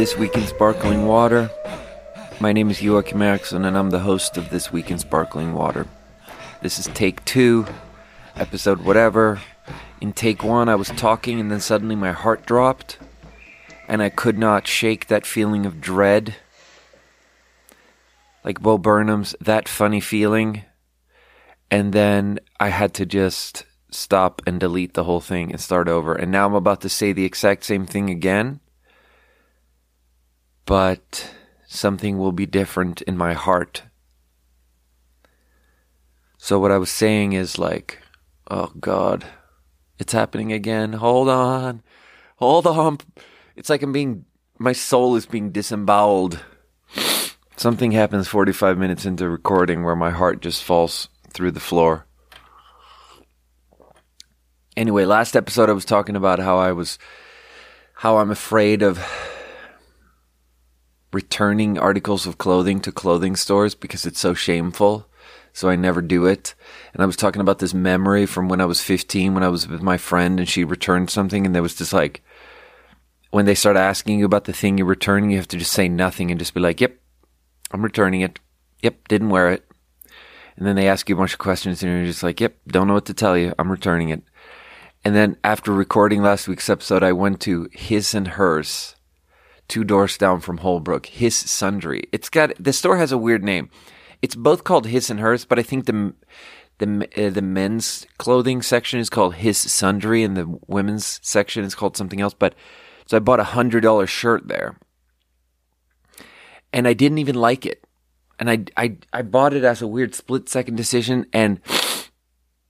This Week in Sparkling Water. My name is Joachim Eriksson, and I'm the host of This Week in Sparkling Water. This is take two, episode whatever. In take one, I was talking, and then suddenly my heart dropped, and I could not shake that feeling of dread. Like Bo Burnham's That Funny Feeling. And then I had to just stop and delete the whole thing and start over. And now I'm about to say the exact same thing again but something will be different in my heart. So, what I was saying is like, oh God, it's happening again. Hold on. Hold on. It's like I'm being, my soul is being disemboweled. Something happens 45 minutes into recording where my heart just falls through the floor. Anyway, last episode I was talking about how I was, how I'm afraid of returning articles of clothing to clothing stores because it's so shameful. So I never do it. And I was talking about this memory from when I was 15 when I was with my friend and she returned something and there was just like, when they start asking you about the thing you're returning, you have to just say nothing and just be like, yep, I'm returning it. Yep, didn't wear it. And then they ask you a bunch of questions and you're just like, yep, don't know what to tell you. I'm returning it. And then after recording last week's episode, I went to his and hers two doors down from Holbrook, His Sundry. It's got the store has a weird name. It's both called His and Hers, but I think the the uh, the men's clothing section is called His Sundry, and the women's section is called something else. But so I bought a hundred dollar shirt there, and I didn't even like it, and I I I bought it as a weird split second decision. And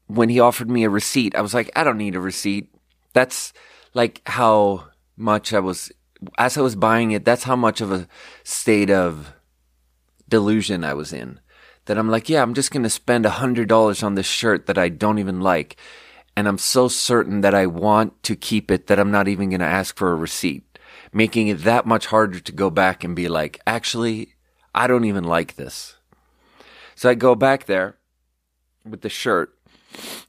when he offered me a receipt, I was like, I don't need a receipt. That's like how much I was as I was buying it, that's how much of a state of delusion I was in. That I'm like, yeah, I'm just going to spend a hundred dollars on this shirt that I don't even like. And I'm so certain that I want to keep it that I'm not even going to ask for a receipt, making it that much harder to go back and be like, actually, I don't even like this. So I go back there with the shirt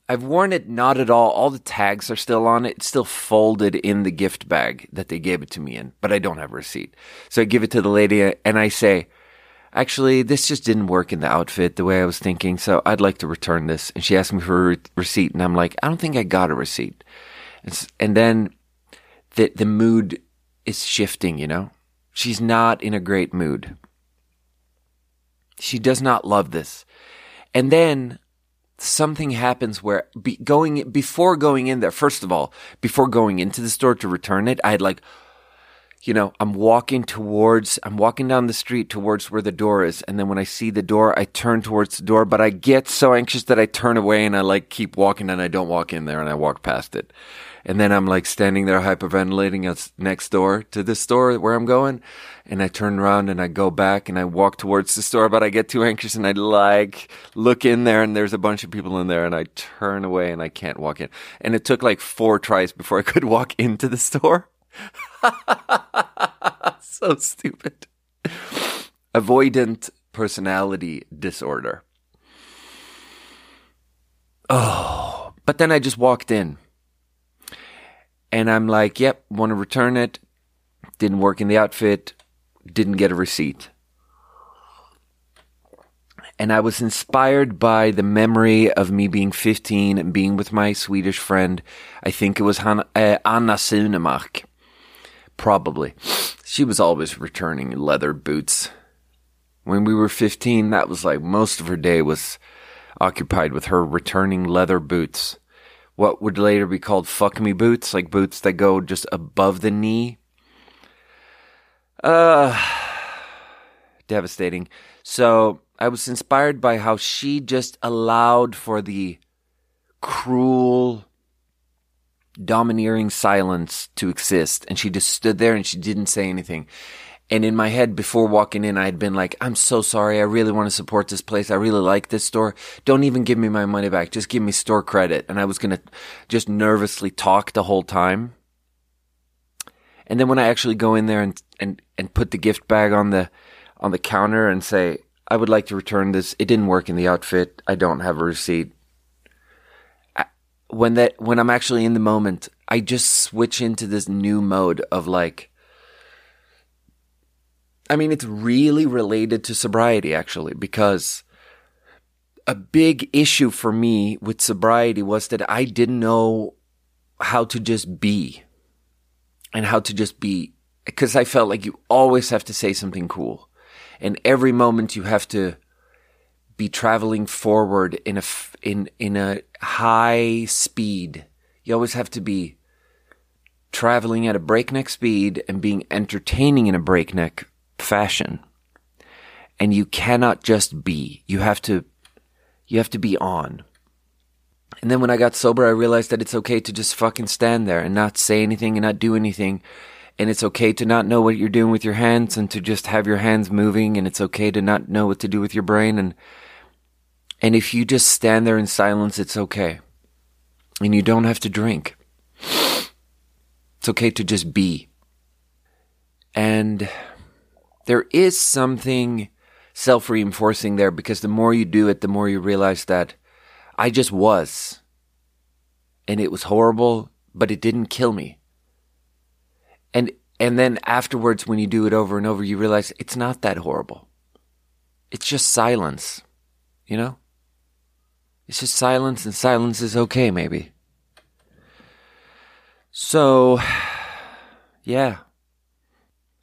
I've worn it not at all. All the tags are still on it. It's still folded in the gift bag that they gave it to me in, but I don't have a receipt. So I give it to the lady and I say, actually, this just didn't work in the outfit the way I was thinking. So I'd like to return this. And she asked me for a re- receipt. And I'm like, I don't think I got a receipt. And, and then the, the mood is shifting, you know? She's not in a great mood. She does not love this. And then something happens where be going before going in there first of all before going into the store to return it i had like you know i'm walking towards i'm walking down the street towards where the door is and then when i see the door i turn towards the door but i get so anxious that i turn away and i like keep walking and i don't walk in there and i walk past it and then I'm like standing there hyperventilating next door to the store where I'm going. And I turn around and I go back and I walk towards the store, but I get too anxious and I like look in there and there's a bunch of people in there and I turn away and I can't walk in. And it took like four tries before I could walk into the store. so stupid. Avoidant personality disorder. Oh, but then I just walked in and I'm like, yep, want to return it. Didn't work in the outfit. Didn't get a receipt. And I was inspired by the memory of me being 15 and being with my Swedish friend. I think it was Hanna, uh, Anna Sunemark. Probably. She was always returning leather boots. When we were 15, that was like most of her day was occupied with her returning leather boots what would later be called fuck me boots, like boots that go just above the knee. Uh, devastating. So I was inspired by how she just allowed for the cruel, domineering silence to exist. And she just stood there and she didn't say anything. And in my head, before walking in, I had been like, I'm so sorry. I really want to support this place. I really like this store. Don't even give me my money back. Just give me store credit. And I was going to just nervously talk the whole time. And then when I actually go in there and, and, and put the gift bag on the, on the counter and say, I would like to return this. It didn't work in the outfit. I don't have a receipt. When that, when I'm actually in the moment, I just switch into this new mode of like, I mean, it's really related to sobriety, actually, because a big issue for me with sobriety was that I didn't know how to just be and how to just be because I felt like you always have to say something cool. And every moment you have to be traveling forward in a, in, in a high speed. You always have to be traveling at a breakneck speed and being entertaining in a breakneck fashion. And you cannot just be. You have to, you have to be on. And then when I got sober, I realized that it's okay to just fucking stand there and not say anything and not do anything. And it's okay to not know what you're doing with your hands and to just have your hands moving. And it's okay to not know what to do with your brain. And, and if you just stand there in silence, it's okay. And you don't have to drink. It's okay to just be. And there is something self reinforcing there because the more you do it, the more you realize that I just was. And it was horrible, but it didn't kill me. And and then afterwards when you do it over and over you realize it's not that horrible. It's just silence. You know? It's just silence and silence is okay maybe. So yeah.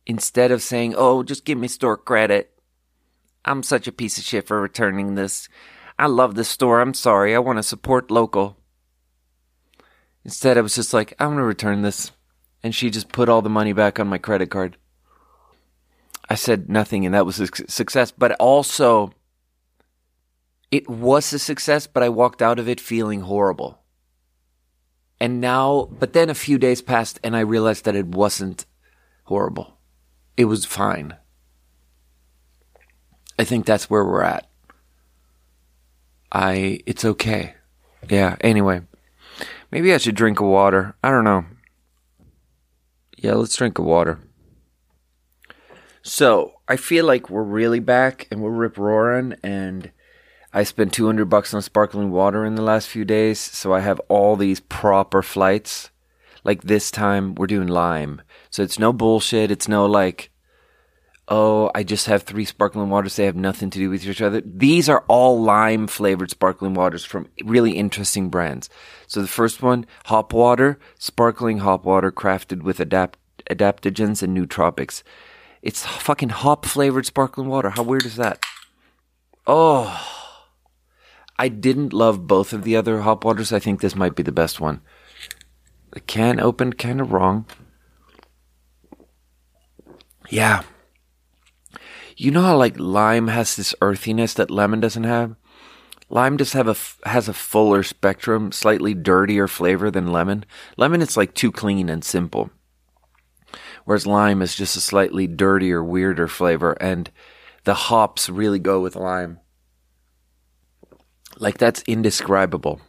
Instead of saying, "Oh, just give me store credit." I'm such a piece of shit for returning this. I love this store. I'm sorry. I want to support local. Instead, I was just like, I'm going to return this. And she just put all the money back on my credit card. I said nothing, and that was a success. But also, it was a success, but I walked out of it feeling horrible. And now, but then a few days passed, and I realized that it wasn't horrible. It was fine. I think that's where we're at. I it's okay. Yeah, anyway. Maybe I should drink a water. I don't know. Yeah, let's drink a water. So, I feel like we're really back and we're rip roaring and I spent 200 bucks on sparkling water in the last few days, so I have all these proper flights. Like this time we're doing lime. So it's no bullshit, it's no like oh, I just have three sparkling waters. They have nothing to do with each other. These are all lime flavored sparkling waters from really interesting brands. So the first one, hop water, sparkling hop water crafted with adapt- adaptogens and nootropics. It's fucking hop flavored sparkling water. How weird is that? Oh, I didn't love both of the other hop waters. I think this might be the best one. The can opened kind of wrong. Yeah, you know how like lime has this earthiness that lemon doesn't have? Lime just have a has a fuller spectrum, slightly dirtier flavor than lemon. Lemon it's like too clean and simple. Whereas lime is just a slightly dirtier, weirder flavor and the hops really go with lime. Like that's indescribable.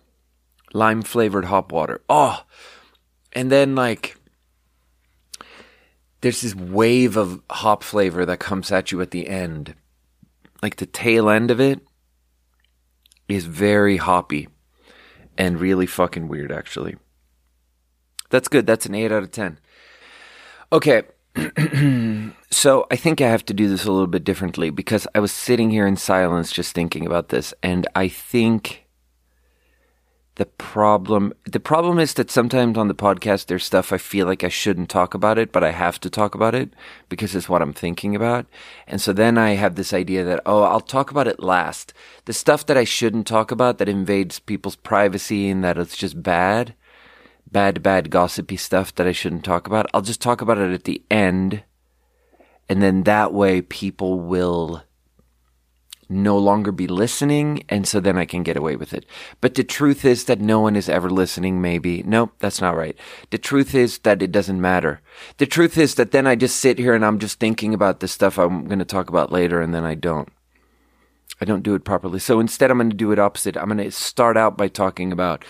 Lime flavored hop water. Oh. And then like there's this wave of hop flavor that comes at you at the end. Like the tail end of it is very hoppy and really fucking weird, actually. That's good. That's an 8 out of 10. Okay. so I think I have to do this a little bit differently because I was sitting here in silence just thinking about this. And I think the problem the problem is that sometimes on the podcast there's stuff I feel like I shouldn't talk about it, but I have to talk about it because it's what I'm thinking about. And so then I have this idea that oh, I'll talk about it last. The stuff that I shouldn't talk about that invades people's privacy and that it's just bad, bad bad gossipy stuff that I shouldn't talk about. I'll just talk about it at the end. And then that way people will no longer be listening, and so then I can get away with it. But the truth is that no one is ever listening, maybe. Nope, that's not right. The truth is that it doesn't matter. The truth is that then I just sit here and I'm just thinking about the stuff I'm going to talk about later, and then I don't. I don't do it properly. So instead, I'm going to do it opposite. I'm going to start out by talking about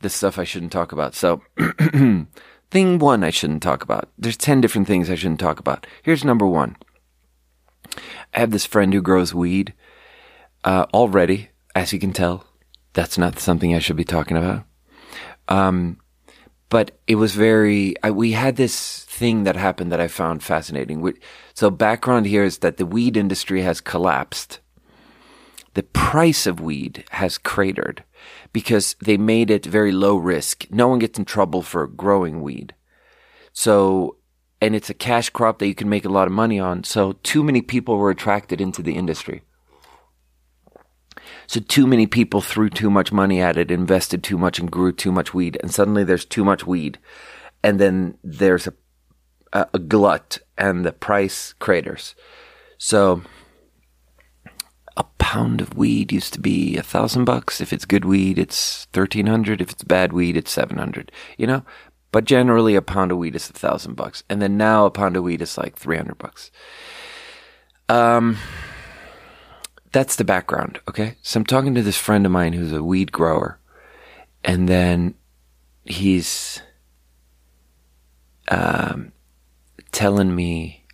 the stuff I shouldn't talk about. So, thing one I shouldn't talk about. There's 10 different things I shouldn't talk about. Here's number one. I have this friend who grows weed uh, already, as you can tell, that's not something I should be talking about. Um, but it was very, I, we had this thing that happened that I found fascinating. So background here is that the weed industry has collapsed. The price of weed has cratered because they made it very low risk. No one gets in trouble for growing weed. So, and it's a cash crop that you can make a lot of money on. So too many people were attracted into the industry. So too many people threw too much money at it, invested too much and grew too much weed. And suddenly there's too much weed. And then there's a, a, a glut and the price craters. So a pound of weed used to be a thousand bucks. If it's good weed, it's thirteen hundred. If it's bad weed, it's seven hundred. You know, but generally a pound of weed is a thousand bucks, and then now a pound of weed is like three hundred bucks. Um, that's the background. Okay, so I'm talking to this friend of mine who's a weed grower, and then he's um, telling me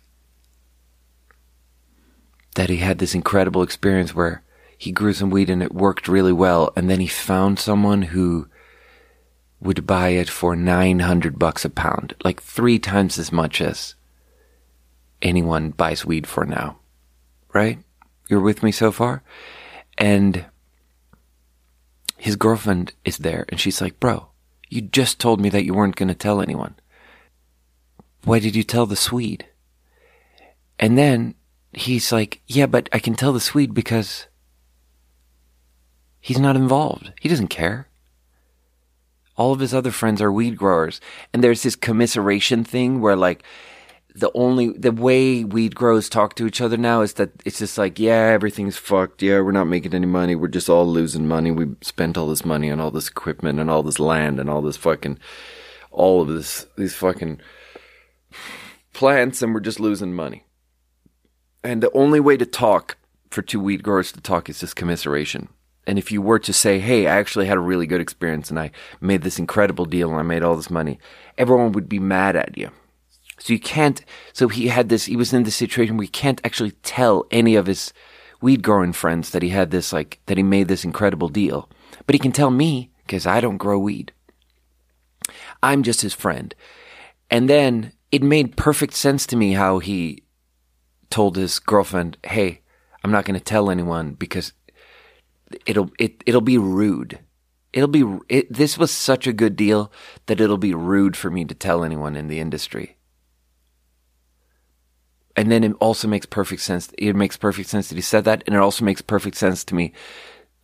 that he had this incredible experience where he grew some weed and it worked really well. And then he found someone who would buy it for 900 bucks a pound, like three times as much as anyone buys weed for now. Right? You're with me so far? And his girlfriend is there and she's like, bro, you just told me that you weren't going to tell anyone. Why did you tell the Swede? And then he's like, yeah, but I can tell the Swede because he's not involved. He doesn't care. All of his other friends are weed growers. And there's this commiseration thing where like the only, the way weed growers talk to each other now is that it's just like, yeah, everything's fucked. Yeah, we're not making any money. We're just all losing money. We spent all this money on all this equipment and all this land and all this fucking, all of this, these fucking plants and we're just losing money. And the only way to talk for two weed growers to talk is just commiseration. And if you were to say, hey, I actually had a really good experience and I made this incredible deal and I made all this money, everyone would be mad at you. So you can't, so he had this, he was in this situation where he can't actually tell any of his weed growing friends that he had this, like, that he made this incredible deal. But he can tell me, because I don't grow weed. I'm just his friend. And then it made perfect sense to me how he told his girlfriend, "Hey, I'm not going to tell anyone because it'll it it'll be rude. It'll be it, this was such a good deal that it'll be rude for me to tell anyone in the industry." And then it also makes perfect sense. It makes perfect sense that he said that, and it also makes perfect sense to me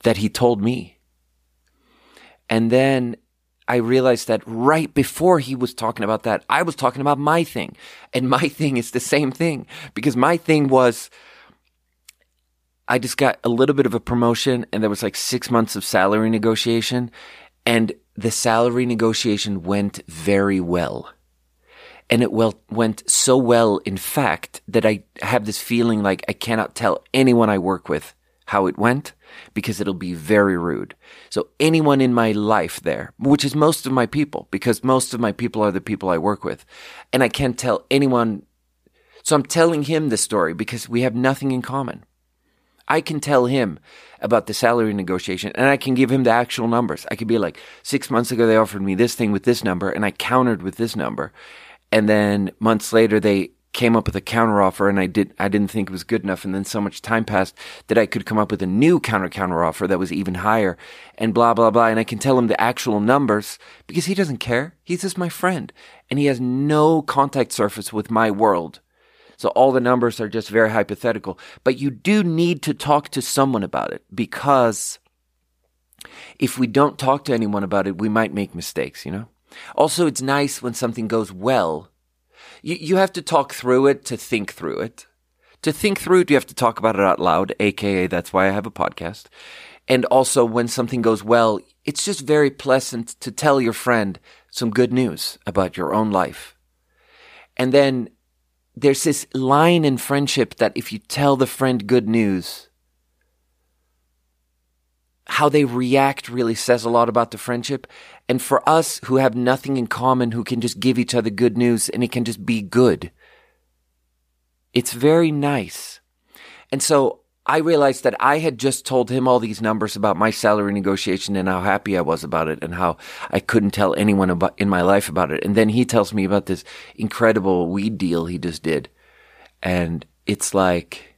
that he told me. And then I realized that right before he was talking about that, I was talking about my thing. And my thing is the same thing because my thing was I just got a little bit of a promotion and there was like six months of salary negotiation and the salary negotiation went very well. And it well, went so well, in fact, that I have this feeling like I cannot tell anyone I work with how it went because it'll be very rude. So anyone in my life there, which is most of my people, because most of my people are the people I work with, and I can't tell anyone. So I'm telling him the story because we have nothing in common. I can tell him about the salary negotiation and I can give him the actual numbers. I could be like, six months ago, they offered me this thing with this number and I countered with this number. And then months later, they came up with a counteroffer and I did I didn't think it was good enough and then so much time passed that I could come up with a new counter counteroffer that was even higher and blah blah blah and I can tell him the actual numbers because he doesn't care. He's just my friend and he has no contact surface with my world. So all the numbers are just very hypothetical, but you do need to talk to someone about it because if we don't talk to anyone about it, we might make mistakes, you know? Also, it's nice when something goes well you, you have to talk through it to think through it. To think through it, you have to talk about it out loud, aka that's why I have a podcast. And also, when something goes well, it's just very pleasant to tell your friend some good news about your own life. And then there's this line in friendship that if you tell the friend good news, how they react really says a lot about the friendship. And for us who have nothing in common, who can just give each other good news and it can just be good, it's very nice. And so I realized that I had just told him all these numbers about my salary negotiation and how happy I was about it and how I couldn't tell anyone about, in my life about it. And then he tells me about this incredible weed deal he just did. And it's like,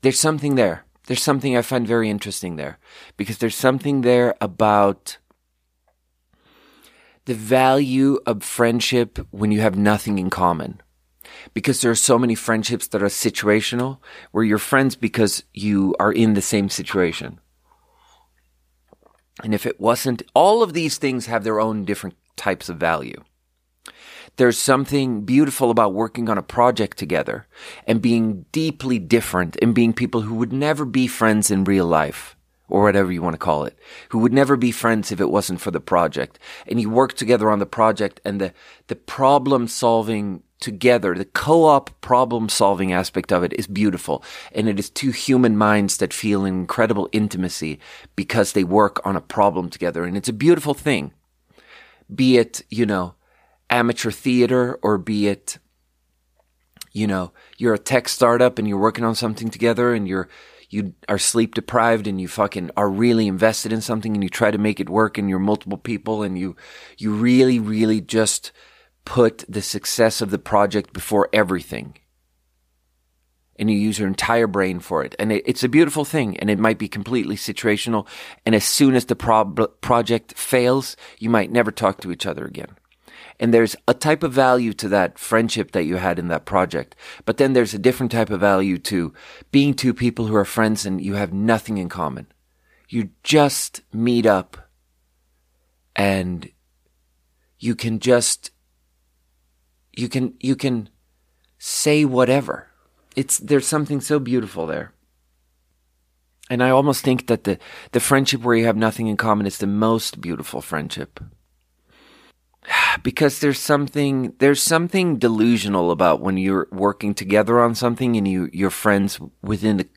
there's something there. There's something I find very interesting there because there's something there about the value of friendship when you have nothing in common because there are so many friendships that are situational where you're friends because you are in the same situation. And if it wasn't, all of these things have their own different types of value. There's something beautiful about working on a project together and being deeply different and being people who would never be friends in real life or whatever you want to call it, who would never be friends if it wasn't for the project. And you work together on the project and the, the problem solving together, the co-op problem solving aspect of it is beautiful. And it is two human minds that feel an incredible intimacy because they work on a problem together. And it's a beautiful thing. Be it, you know, amateur theater or be it, you know, you're a tech startup and you're working on something together and you're, you are sleep deprived and you fucking are really invested in something and you try to make it work and you're multiple people and you, you really, really just, put the success of the project before everything. And you use your entire brain for it. And it, it's a beautiful thing. And it might be completely situational. And as soon as the project fails, you might never talk to each other again. And there's a type of value to that friendship that you had in that project. But then there's a different type of value to being two people who are friends and you have nothing in common. You just meet up and you can just you can you can say whatever. It's there's something so beautiful there. And I almost think that the, the friendship where you have nothing in common is the most beautiful friendship. Because there's something there's something delusional about when you're working together on something and you you're friends within the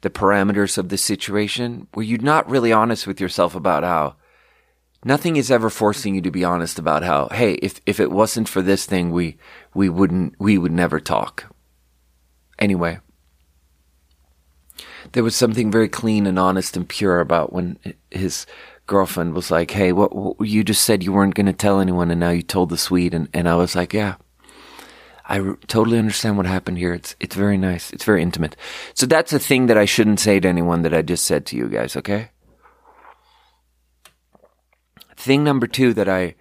the parameters of the situation where you're not really honest with yourself about how nothing is ever forcing you to be honest about how, hey, if, if it wasn't for this thing, we, we wouldn't, we would never talk. Anyway, there was something very clean and honest and pure about when his girlfriend was like, hey, what, what you just said you weren't going to tell anyone and now you told the Swede. And, and I was like, yeah. I totally understand what happened here. It's it's very nice. It's very intimate. So that's a thing that I shouldn't say to anyone that I just said to you guys, okay? Thing number two that I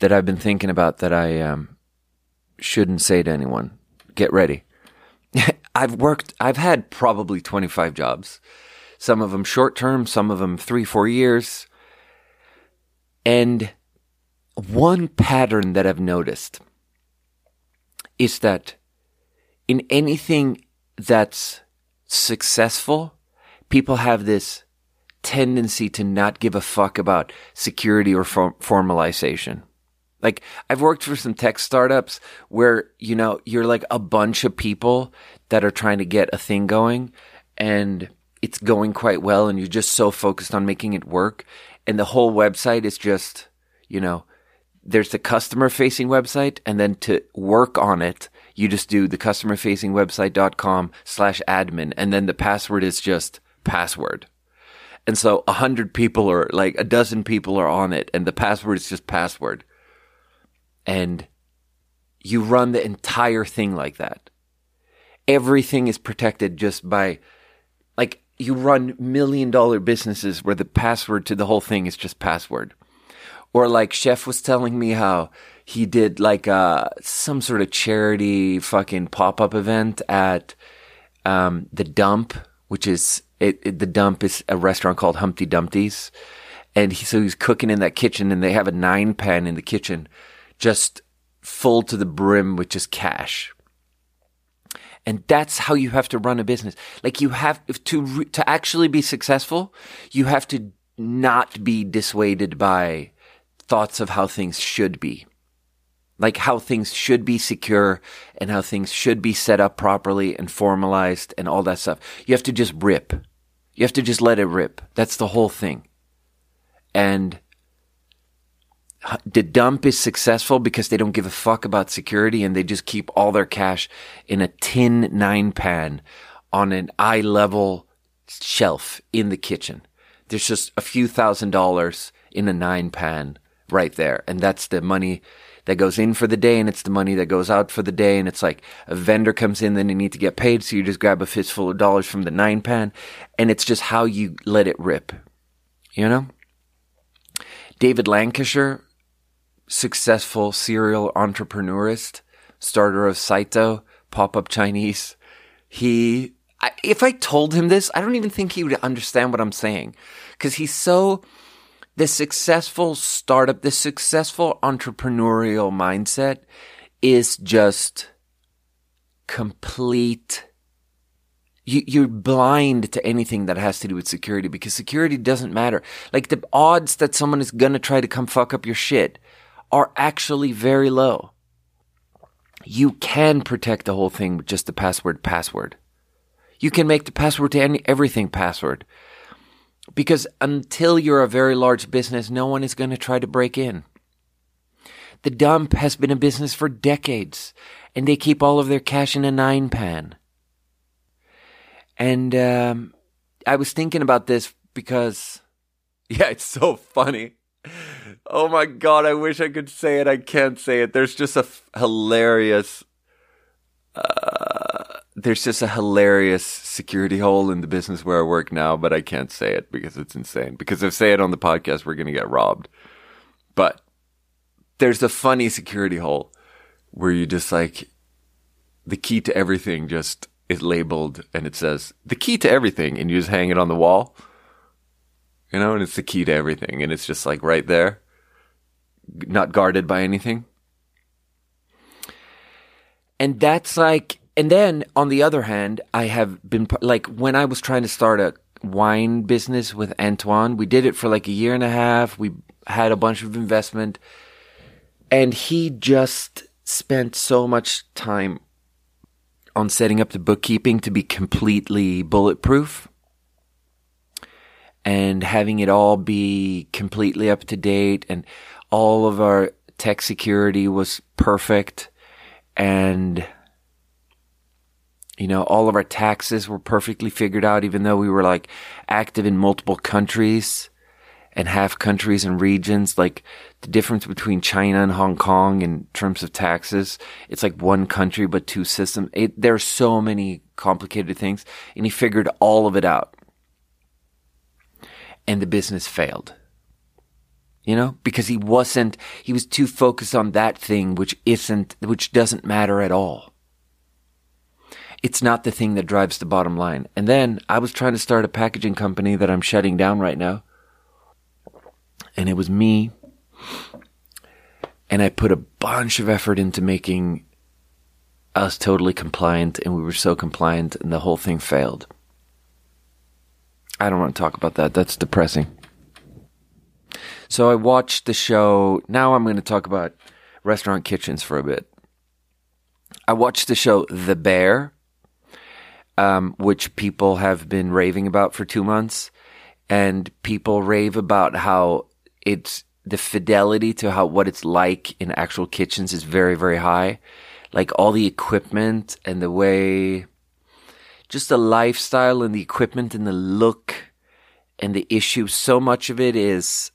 that I've been thinking about that I um, shouldn't say to anyone. Get ready. I've worked. I've had probably twenty five jobs. Some of them short term. Some of them three four years. And one pattern that I've noticed is that in anything that's successful, people have this tendency to not give a fuck about security or form- formalization. Like I've worked for some tech startups where, you know, you're like a bunch of people that are trying to get a thing going and it's going quite well and you're just so focused on making it work and the whole website is just, you know, there's the customer facing website and then to work on it, you just do the customer facing website.com slash admin and then the password is just password. And so a hundred people or like a dozen people are on it and the password is just password. And you run the entire thing like that. Everything is protected just by you run million dollar businesses where the password to the whole thing is just password. Or like Chef was telling me how he did like uh some sort of charity fucking pop up event at um the dump, which is it, it, the dump is a restaurant called Humpty Dumpty's, and he, so he's cooking in that kitchen, and they have a nine pan in the kitchen, just full to the brim with just cash. And that's how you have to run a business. Like you have to to actually be successful, you have to not be dissuaded by thoughts of how things should be like how things should be secure and how things should be set up properly and formalized and all that stuff. You have to just rip. You have to just let it rip. That's the whole thing. And the dump is successful because they don't give a fuck about security and they just keep all their cash in a tin nine pan on an eye level shelf in the kitchen. There's just a few thousand dollars in a nine pan right there. And that's the money that goes in for the day and it's the money that goes out for the day. And it's like a vendor comes in, then you need to get paid. So you just grab a fistful of dollars from the nine pan and it's just how you let it rip. You know? David Lancashire, successful serial entrepreneurist, starter of Saito, pop up Chinese. He, I, if I told him this, I don't even think he would understand what I'm saying because he's so the successful startup, the successful entrepreneurial mindset is just complete. You, are blind to anything that has to do with security because security doesn't matter. Like the odds that someone is gonna try to come fuck up your shit are actually very low. You can protect the whole thing with just the password password. You can make the password to any, everything password. Because until you're a very large business, no one is going to try to break in. The dump has been a business for decades, and they keep all of their cash in a nine pan. And um, I was thinking about this because, yeah, it's so funny. Oh my god, I wish I could say it. I can't say it. There's just a f- hilarious. Uh, there's just a hilarious security hole in the business where I work now, but I can't say it because it's insane. Because if I say it on the podcast, we're going to get robbed. But there's a funny security hole where you just like the key to everything just is labeled and it says the key to everything and you just hang it on the wall. You know, and it's the key to everything and it's just like right there, not guarded by anything. And that's like and then on the other hand, I have been like when I was trying to start a wine business with Antoine, we did it for like a year and a half. We had a bunch of investment and he just spent so much time on setting up the bookkeeping to be completely bulletproof and having it all be completely up to date and all of our tech security was perfect and you know, all of our taxes were perfectly figured out, even though we were like active in multiple countries and half countries and regions. Like the difference between China and Hong Kong in terms of taxes, it's like one country but two systems. It, there are so many complicated things, and he figured all of it out. And the business failed. You know, because he wasn't, he was too focused on that thing, which isn't, which doesn't matter at all it's not the thing that drives the bottom line. And then I was trying to start a packaging company that I'm shutting down right now. And it was me. And I put a bunch of effort into making us totally compliant. And we were so compliant, and the whole thing failed. I don't want to talk about that. That's depressing. So I watched the show. Now I'm going to talk about restaurant kitchens for a bit. I watched the show The Bear um, which people have been raving about for two months, and people rave about how it's the fidelity to how what it's like in actual kitchens is very very high, like all the equipment and the way, just the lifestyle and the equipment and the look and the issue. So much of it is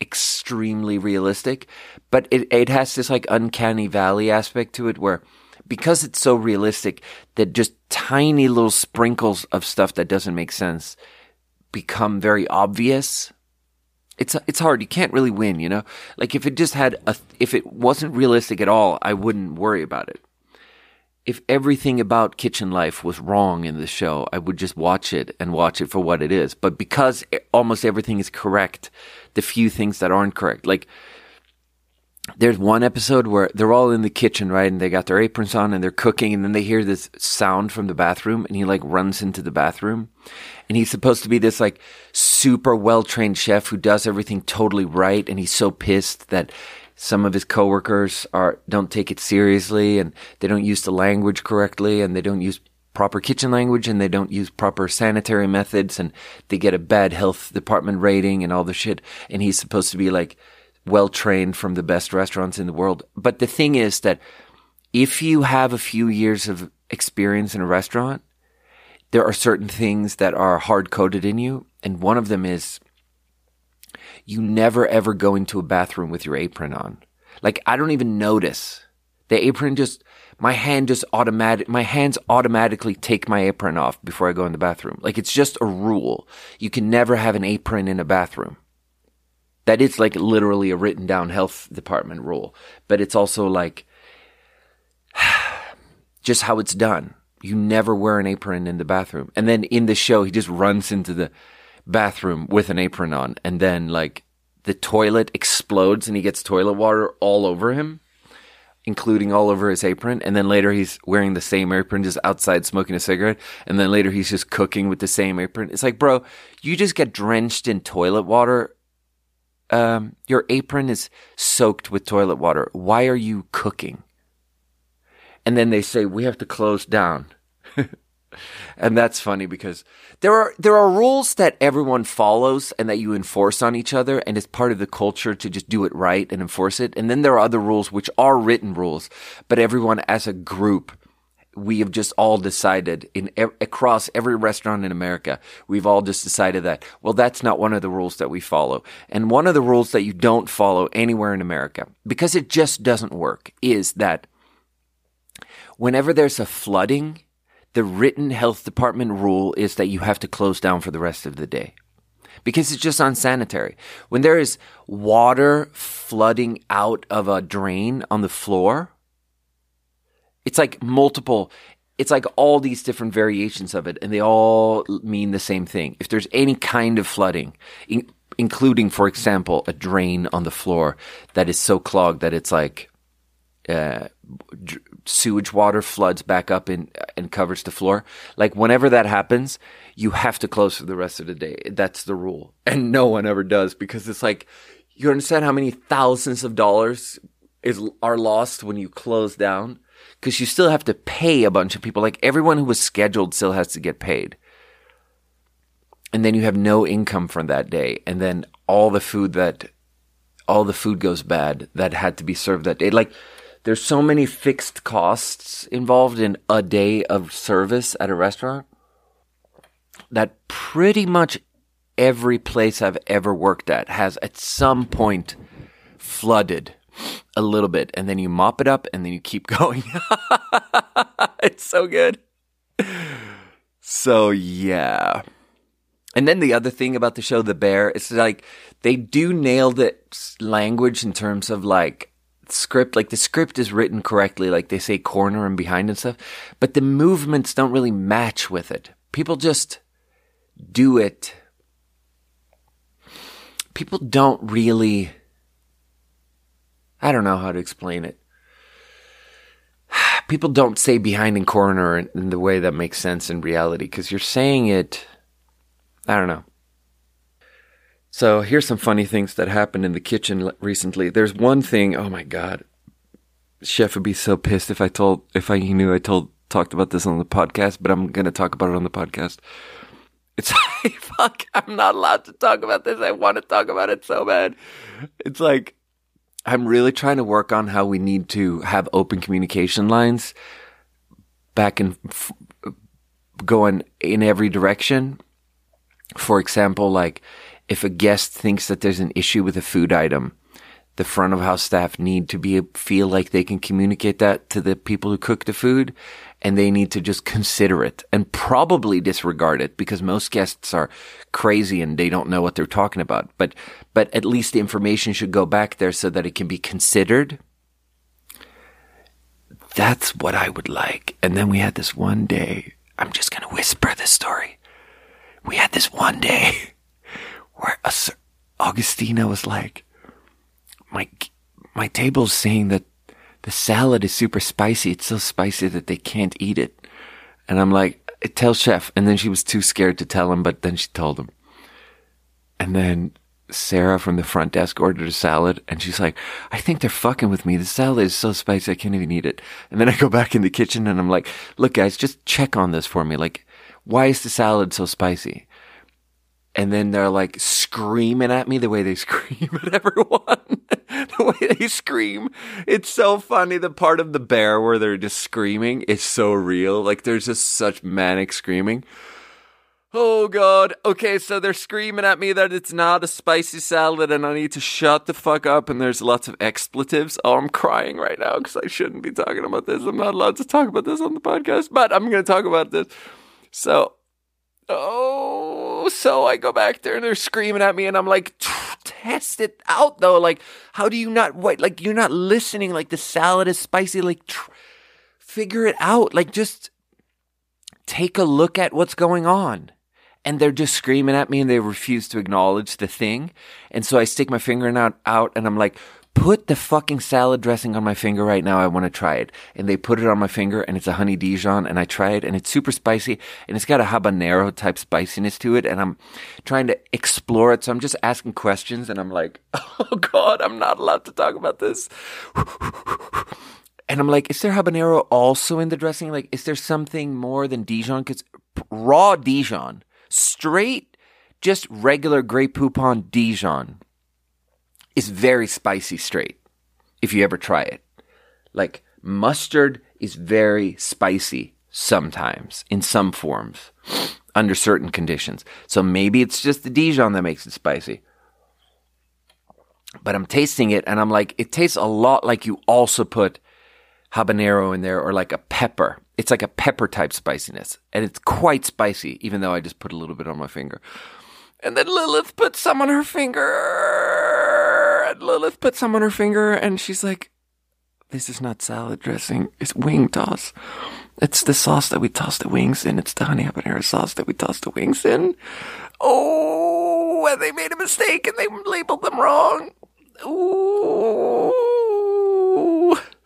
extremely realistic, but it it has this like uncanny valley aspect to it where because it's so realistic that just tiny little sprinkles of stuff that doesn't make sense become very obvious. It's it's hard. You can't really win, you know. Like if it just had a, if it wasn't realistic at all, I wouldn't worry about it. If everything about kitchen life was wrong in the show, I would just watch it and watch it for what it is. But because almost everything is correct, the few things that aren't correct, like there's one episode where they're all in the kitchen, right? And they got their aprons on and they're cooking. And then they hear this sound from the bathroom and he like runs into the bathroom. And he's supposed to be this like super well trained chef who does everything totally right. And he's so pissed that some of his coworkers are, don't take it seriously and they don't use the language correctly and they don't use proper kitchen language and they don't use proper sanitary methods and they get a bad health department rating and all the shit. And he's supposed to be like, well trained from the best restaurants in the world. But the thing is that if you have a few years of experience in a restaurant, there are certain things that are hard coded in you. And one of them is you never ever go into a bathroom with your apron on. Like, I don't even notice. The apron just, my hand just automatic, my hands automatically take my apron off before I go in the bathroom. Like, it's just a rule. You can never have an apron in a bathroom. That is like literally a written down health department rule, but it's also like just how it's done. You never wear an apron in the bathroom. And then in the show, he just runs into the bathroom with an apron on and then like the toilet explodes and he gets toilet water all over him, including all over his apron. And then later he's wearing the same apron just outside smoking a cigarette. And then later he's just cooking with the same apron. It's like, bro, you just get drenched in toilet water. Um, your apron is soaked with toilet water. Why are you cooking? And then they say, we have to close down. and that's funny because there are there are rules that everyone follows and that you enforce on each other and it's part of the culture to just do it right and enforce it. And then there are other rules which are written rules but everyone as a group we have just all decided in across every restaurant in America we've all just decided that well that's not one of the rules that we follow. And one of the rules that you don't follow anywhere in America because it just doesn't work is that whenever there's a flooding the written health department rule is that you have to close down for the rest of the day because it's just unsanitary. When there is water flooding out of a drain on the floor, it's like multiple, it's like all these different variations of it, and they all mean the same thing. If there's any kind of flooding, in, including, for example, a drain on the floor that is so clogged that it's like uh, sewage water floods back up in, and covers the floor. Like whenever that happens, you have to close for the rest of the day. That's the rule. And no one ever does because it's like, you understand how many thousands of dollars is, are lost when you close down? Cause you still have to pay a bunch of people. Like everyone who was scheduled still has to get paid. And then you have no income from that day. And then all the food that, all the food goes bad that had to be served that day. Like, there's so many fixed costs involved in a day of service at a restaurant that pretty much every place I've ever worked at has at some point flooded a little bit and then you mop it up and then you keep going. it's so good. So yeah. And then the other thing about the show The Bear, it's like they do nail the language in terms of like script like the script is written correctly like they say corner and behind and stuff but the movements don't really match with it. People just do it. People don't really i don't know how to explain it. People don't say behind and corner in, in the way that makes sense in reality because you're saying it i don't know so here's some funny things that happened in the kitchen recently. There's one thing. Oh my god, chef would be so pissed if I told if I knew I told talked about this on the podcast. But I'm gonna talk about it on the podcast. It's like fuck. I'm not allowed to talk about this. I want to talk about it so bad. It's like I'm really trying to work on how we need to have open communication lines back and f- going in every direction. For example, like if a guest thinks that there's an issue with a food item, the front of house staff need to be feel like they can communicate that to the people who cook the food and they need to just consider it and probably disregard it because most guests are crazy and they don't know what they're talking about. But but at least the information should go back there so that it can be considered. That's what i would like. And then we had this one day i'm just going to whisper this story. We had this one day where Augustina was like, my, my table's saying that the salad is super spicy. It's so spicy that they can't eat it. And I'm like, eh, tell chef. And then she was too scared to tell him, but then she told him. And then Sarah from the front desk ordered a salad and she's like, I think they're fucking with me. The salad is so spicy. I can't even eat it. And then I go back in the kitchen and I'm like, look guys, just check on this for me. Like, why is the salad so spicy? And then they're like screaming at me the way they scream at everyone. the way they scream. It's so funny. The part of the bear where they're just screaming is so real. Like there's just such manic screaming. Oh god. Okay, so they're screaming at me that it's not a spicy salad and I need to shut the fuck up and there's lots of expletives. Oh, I'm crying right now because I shouldn't be talking about this. I'm not allowed to talk about this on the podcast, but I'm going to talk about this. So, oh, so I go back there and they're screaming at me and I'm like, test it out though. Like, how do you not, what, like, you're not listening. Like, the salad is spicy. Like, tr- figure it out. Like, just take a look at what's going on and they're just screaming at me and they refuse to acknowledge the thing. And so I stick my finger out, out and I'm like, put the fucking salad dressing on my finger right now. I want to try it. And they put it on my finger and it's a honey Dijon and I try it and it's super spicy and it's got a habanero type spiciness to it. And I'm trying to explore it. So I'm just asking questions and I'm like, oh God, I'm not allowed to talk about this. And I'm like, is there habanero also in the dressing? Like, is there something more than Dijon? Because raw Dijon Straight, just regular Grey Poupon Dijon is very spicy straight if you ever try it. Like mustard is very spicy sometimes in some forms under certain conditions. So maybe it's just the Dijon that makes it spicy. But I'm tasting it and I'm like, it tastes a lot like you also put habanero in there or like a pepper. It's like a pepper type spiciness, and it's quite spicy, even though I just put a little bit on my finger. And then Lilith put some on her finger. And Lilith put some on her finger, and she's like, This is not salad dressing, it's wing toss. It's the sauce that we toss the wings in. It's the honey habanero sauce that we toss the wings in. Oh, and they made a mistake and they labeled them wrong. Ooh,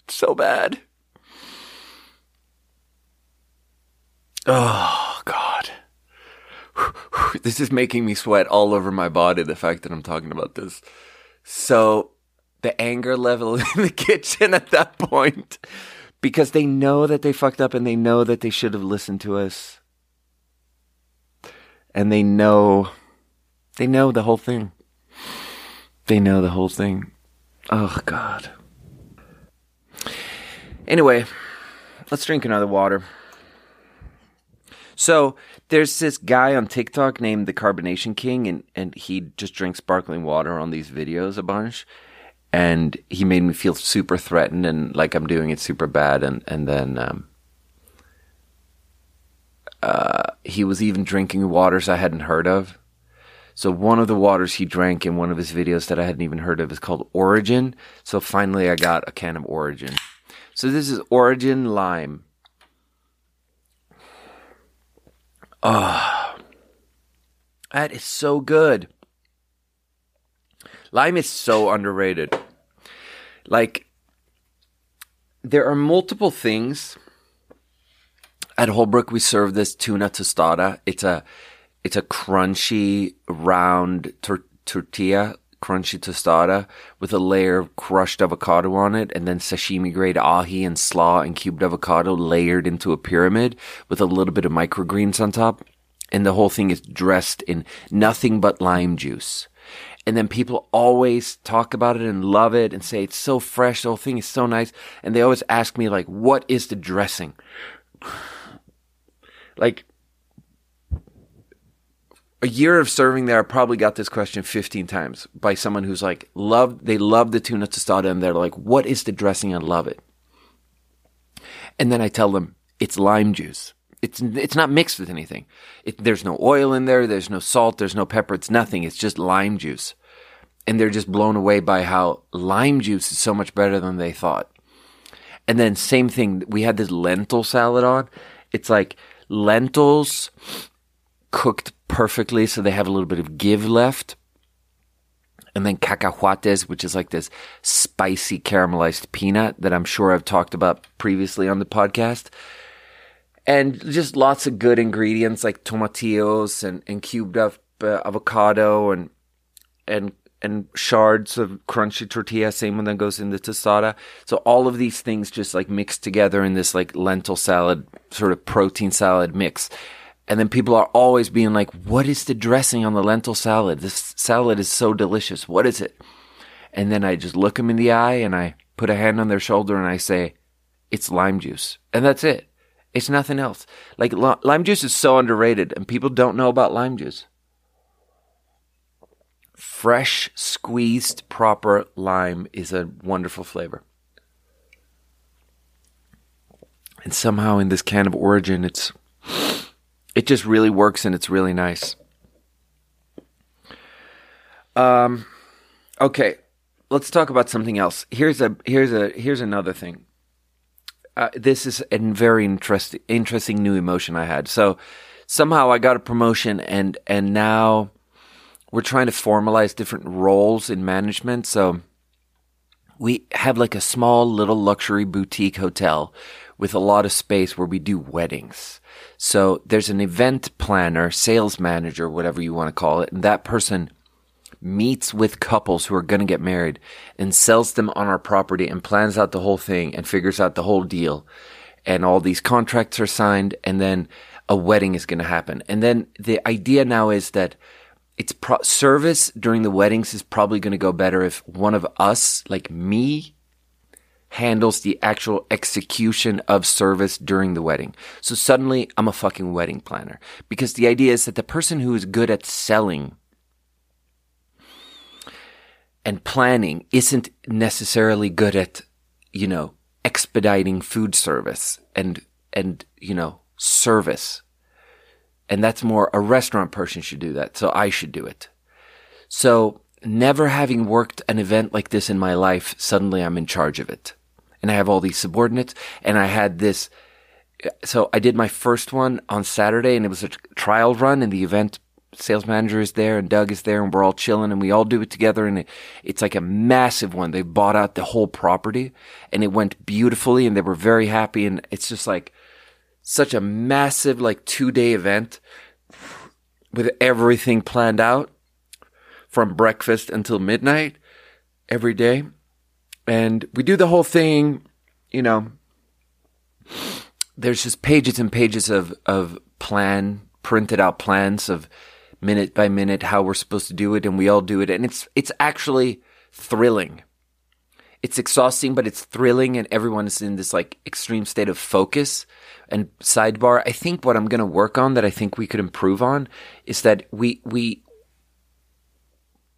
so bad. Oh, God. This is making me sweat all over my body, the fact that I'm talking about this. So, the anger level in the kitchen at that point, because they know that they fucked up and they know that they should have listened to us. And they know, they know the whole thing. They know the whole thing. Oh, God. Anyway, let's drink another water. So there's this guy on TikTok named the Carbonation King, and, and he just drinks sparkling water on these videos a bunch. And he made me feel super threatened and like I'm doing it super bad. And, and then um, uh, he was even drinking waters I hadn't heard of. So one of the waters he drank in one of his videos that I hadn't even heard of is called Origin. So finally I got a can of Origin. So this is Origin Lime. Oh, that is so good. Lime is so underrated. Like, there are multiple things. At Holbrook, we serve this tuna tostada. It's a, it's a crunchy, round tor- tortilla, crunchy tostada with a layer of crushed avocado on it, and then sashimi grade ahi and slaw and cubed avocado layered into a pyramid with a little bit of microgreens on top. And the whole thing is dressed in nothing but lime juice. And then people always talk about it and love it and say it's so fresh. The whole thing is so nice. And they always ask me like, what is the dressing? like, a year of serving there, I probably got this question 15 times by someone who's like, love, they love the tuna tostada and they're like, what is the dressing? I love it. And then I tell them it's lime juice. It's, it's not mixed with anything. It, there's no oil in there. There's no salt. There's no pepper. It's nothing. It's just lime juice. And they're just blown away by how lime juice is so much better than they thought. And then same thing. We had this lentil salad on. It's like lentils cooked perfectly so they have a little bit of give left. And then cacahuates, which is like this spicy caramelized peanut that I'm sure I've talked about previously on the podcast. And just lots of good ingredients like tomatillos and, and cubed up uh, avocado and and and shards of crunchy tortilla, same one that goes in the tostada. So all of these things just like mixed together in this like lentil salad, sort of protein salad mix And then people are always being like, what is the dressing on the lentil salad? This salad is so delicious. What is it? And then I just look them in the eye and I put a hand on their shoulder and I say, it's lime juice. And that's it. It's nothing else. Like lime juice is so underrated and people don't know about lime juice. Fresh, squeezed, proper lime is a wonderful flavor. And somehow in this can of origin, it's it just really works and it's really nice. Um, okay, let's talk about something else. Here's a here's a here's another thing. Uh, this is a very interesting interesting new emotion I had. So somehow I got a promotion and and now we're trying to formalize different roles in management. So we have like a small little luxury boutique hotel with a lot of space where we do weddings. So there's an event planner, sales manager, whatever you want to call it, and that person meets with couples who are going to get married and sells them on our property and plans out the whole thing and figures out the whole deal. And all these contracts are signed and then a wedding is going to happen. And then the idea now is that it's pro- service during the weddings is probably going to go better if one of us, like me, handles the actual execution of service during the wedding. So suddenly I'm a fucking wedding planner because the idea is that the person who is good at selling and planning isn't necessarily good at, you know, expediting food service and, and, you know, service and that's more a restaurant person should do that. So I should do it. So never having worked an event like this in my life, suddenly I'm in charge of it. And I have all these subordinates and I had this. So I did my first one on Saturday and it was a trial run and the event sales manager is there and Doug is there and we're all chilling and we all do it together and it, it's like a massive one. They bought out the whole property and it went beautifully and they were very happy and it's just like, such a massive, like two day event with everything planned out from breakfast until midnight every day. And we do the whole thing, you know, there's just pages and pages of, of plan, printed out plans of minute by minute how we're supposed to do it. And we all do it. And it's, it's actually thrilling it's exhausting, but it's thrilling, and everyone is in this like extreme state of focus. And sidebar, I think what I'm going to work on that I think we could improve on is that we we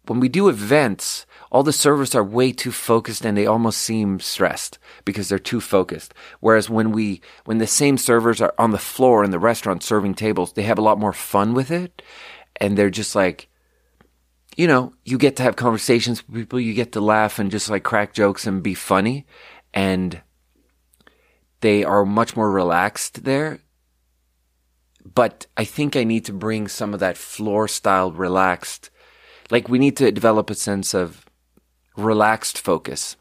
when we do events, all the servers are way too focused and they almost seem stressed because they're too focused. Whereas when we, when the same servers are on the floor in the restaurant serving tables, they have a lot more fun with it. And they're just like, you know, you get to have conversations with people, you get to laugh and just like crack jokes and be funny. And they are much more relaxed there. But I think I need to bring some of that floor style relaxed. Like we need to develop a sense of relaxed focus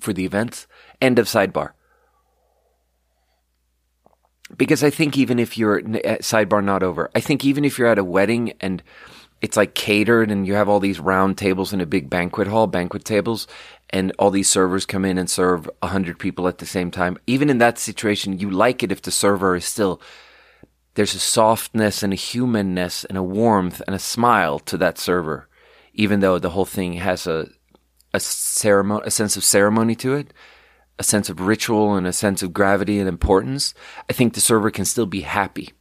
for the events. End of sidebar. Because I think even if you're uh, sidebar not over, I think even if you're at a wedding and it's like catered and you have all these round tables in a big banquet hall, banquet tables, and all these servers come in and serve a hundred people at the same time. Even in that situation, you like it if the server is still, there's a softness and a humanness and a warmth and a smile to that server, even though the whole thing has a, a ceremony, a sense of ceremony to it, a sense of ritual and a sense of gravity and importance. I think the server can still be happy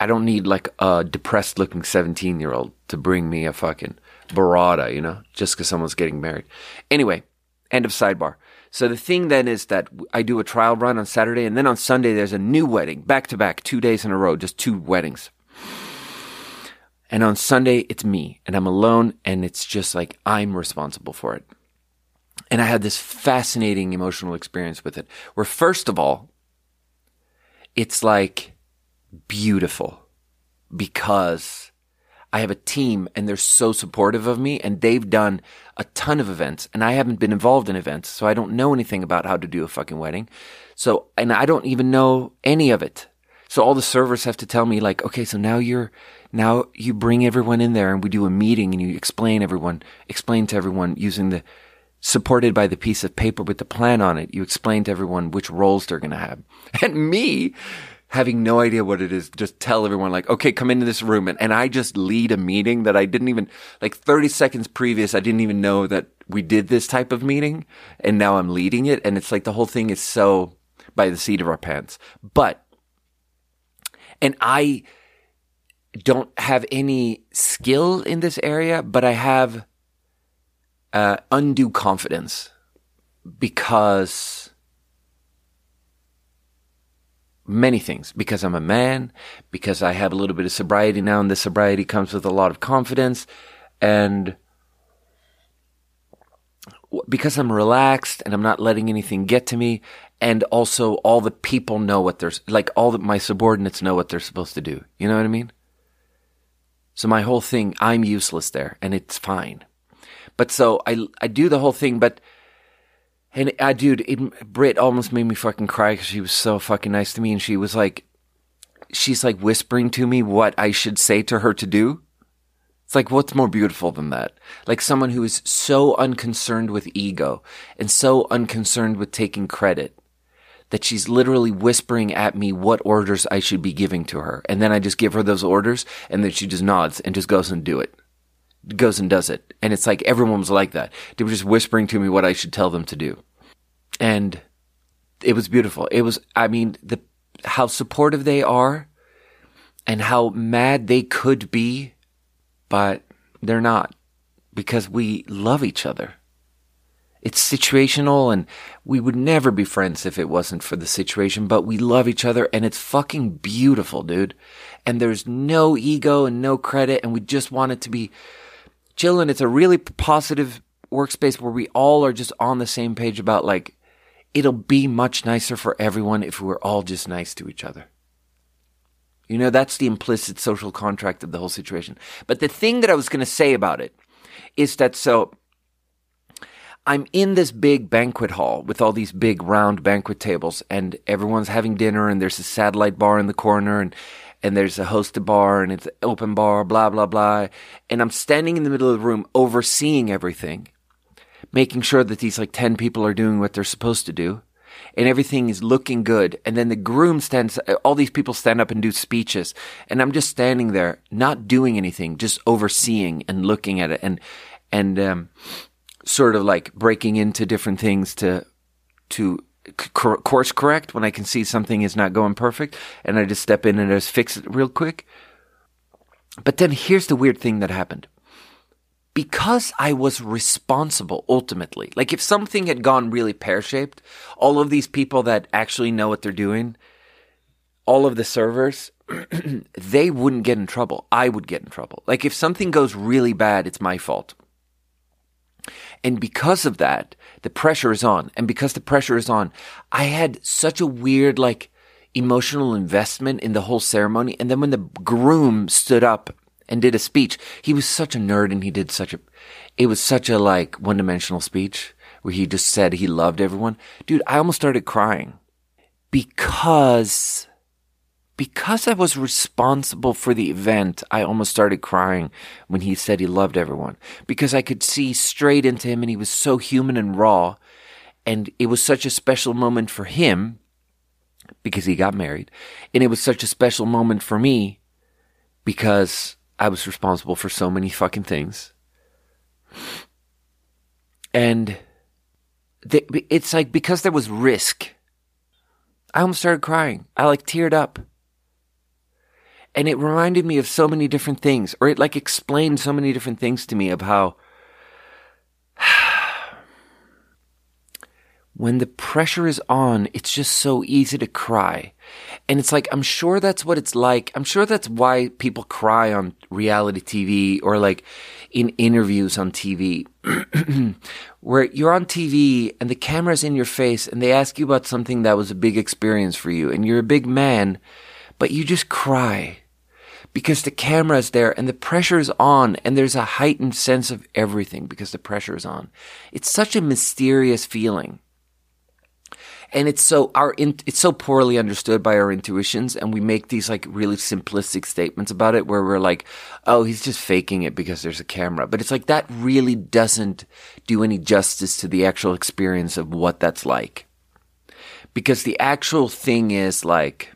I don't need like a depressed looking 17 year old to bring me a fucking barada, you know, just because someone's getting married. Anyway, end of sidebar. So the thing then is that I do a trial run on Saturday and then on Sunday there's a new wedding, back to back, two days in a row, just two weddings. And on Sunday it's me and I'm alone and it's just like I'm responsible for it. And I had this fascinating emotional experience with it where first of all, it's like, beautiful because I have a team and they're so supportive of me and they've done a ton of events and I haven't been involved in events. So I don't know anything about how to do a fucking wedding. So, and I don't even know any of it. So all the servers have to tell me like, okay, so now you're, now you bring everyone in there and we do a meeting and you explain everyone, explain to everyone using the, supported by the piece of paper with the plan on it. You explain to everyone which roles they're going to have. And me, having no idea what it is, just tell everyone like, okay, come into this room. And, and I just lead a meeting that I didn't even, like 30 seconds previous, I didn't even know that we did this type of meeting. And now I'm leading it. And it's like the whole thing is so by the seat of our pants. But, and I don't have any skill in this area, but I have uh, undue confidence because many things. Because I'm a man, because I have a little bit of sobriety. Now, and the sobriety comes with a lot of confidence, and because I'm relaxed and I'm not letting anything get to me, and also all the people know what they're like, all the, my subordinates know what they're supposed to do. You know what I mean? So my whole thing, I'm useless there, and it's fine. But so I I do the whole thing, but and I, dude, it, Britt almost made me fucking cry because she was so fucking nice to me, and she was like, she's like whispering to me what I should say to her to do. It's like, what's more beautiful than that? Like someone who is so unconcerned with ego and so unconcerned with taking credit that she's literally whispering at me what orders I should be giving to her. And then I just give her those orders and then she just nods and just goes and do it goes and does it. And it's like everyone was like that. They were just whispering to me what I should tell them to do. And it was beautiful. It was, I mean, the, how supportive they are and how mad they could be, but they're not because we love each other. It's situational and we would never be friends if it wasn't for the situation, but we love each other and it's fucking beautiful, dude. And there's no ego and no credit and we just want it to be chilling. It's a really positive workspace where we all are just on the same page about like, it'll be much nicer for everyone if we're all just nice to each other. You know, that's the implicit social contract of the whole situation. But the thing that I was going to say about it is that so I'm in this big banquet hall with all these big round banquet tables and everyone's having dinner and there's a satellite bar in the corner and and there's a hosted bar and it's open bar, blah, blah, blah. And I'm standing in the middle of the room overseeing everything, making sure that these like 10 people are doing what they're supposed to do. And everything is looking good. And then the groom stands, all these people stand up and do speeches. And I'm just standing there, not doing anything, just overseeing and looking at it and, and, um, sort of like breaking into different things to, to course correct when I can see something is not going perfect, and I just step in and just fix it real quick. But then here's the weird thing that happened. Because I was responsible ultimately, like if something had gone really pear shaped, all of these people that actually know what they're doing, all of the servers, they wouldn't get in trouble. I would get in trouble. Like if something goes really bad, it's my fault. And because of that, the pressure is on. And because the pressure is on, I had such a weird, like, emotional investment in the whole ceremony. And then when the groom stood up and did a speech, he was such a nerd and he did such a, it was such a, like, one dimensional speech where he just said he loved everyone. Dude, I almost started crying because because I was responsible for the event, I almost started crying when he said he loved everyone because I could see straight into him and he was so human and raw. And it was such a special moment for him because he got married. And it was such a special moment for me because I was responsible for so many fucking things. And it's like because there was risk, I almost started crying. I like teared up and it reminded me of so many different things, or it like explained so many different things to me of how when the pressure is on, it's just so easy to cry. And it's like, I'm sure that's what it's like. I'm sure that's why people cry on reality TV or like in interviews on TV, where you're on TV and the camera's in your face and they ask you about something that was a big experience for you and you're a big man, but you just cry because the camera is there and the pressure is on and there's a heightened sense of everything because the pressure is on. It's such a mysterious feeling. And it's so our it's so poorly understood by our intuitions and we make these like really simplistic statements about it where we're like, "Oh, he's just faking it because there's a camera." But it's like that really doesn't do any justice to the actual experience of what that's like. Because the actual thing is like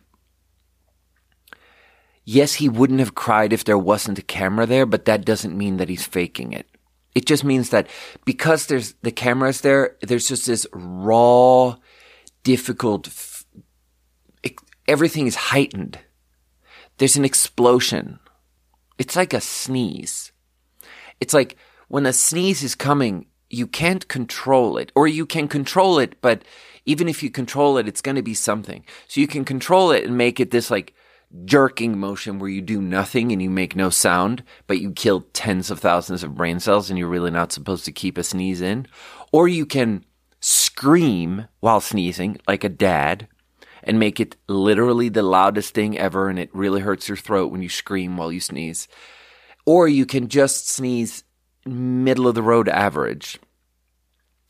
yes, he wouldn't have cried if there wasn't a camera there, but that doesn't mean that he's faking it. It just means that because there's the cameras there, there's just this raw, difficult, f- everything is heightened. There's an explosion. It's like a sneeze. It's like when a sneeze is coming, you can't control it, or you can control it, but even if you control it, it's going to be something. So you can control it and make it this like jerking motion where you do nothing and you make no sound, but you kill tens of thousands of brain cells and you're really not supposed to keep a sneeze in. Or you can scream while sneezing like a dad and make it literally the loudest thing ever and it really hurts your throat when you scream while you sneeze. Or you can just sneeze middle of the road average.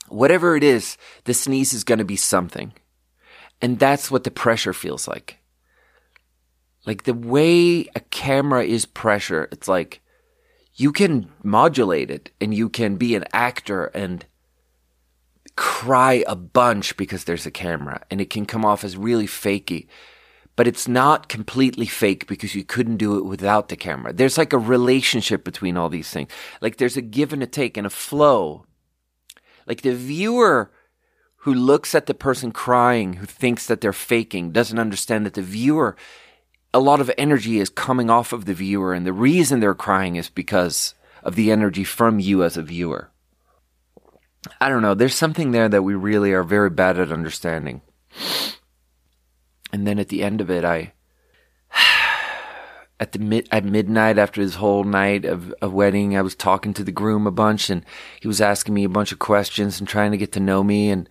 Whatever it is, the sneeze is going to be something. And that's what the pressure feels like. Like the way a camera is pressure, it's like you can modulate it and you can be an actor and cry a bunch because there's a camera and it can come off as really fakey. But it's not completely fake because you couldn't do it without the camera. There's like a relationship between all these things. Like there's a give and a take and a flow. Like the viewer who looks at the person crying, who thinks that they're faking, doesn't understand that the viewer a lot of energy is coming off of the viewer, and the reason they're crying is because of the energy from you as a viewer. I don't know. There's something there that we really are very bad at understanding. And then at the end of it, I, at the mid, at midnight after this whole night of, of wedding, I was talking to the groom a bunch and he was asking me a bunch of questions and trying to get to know me. And,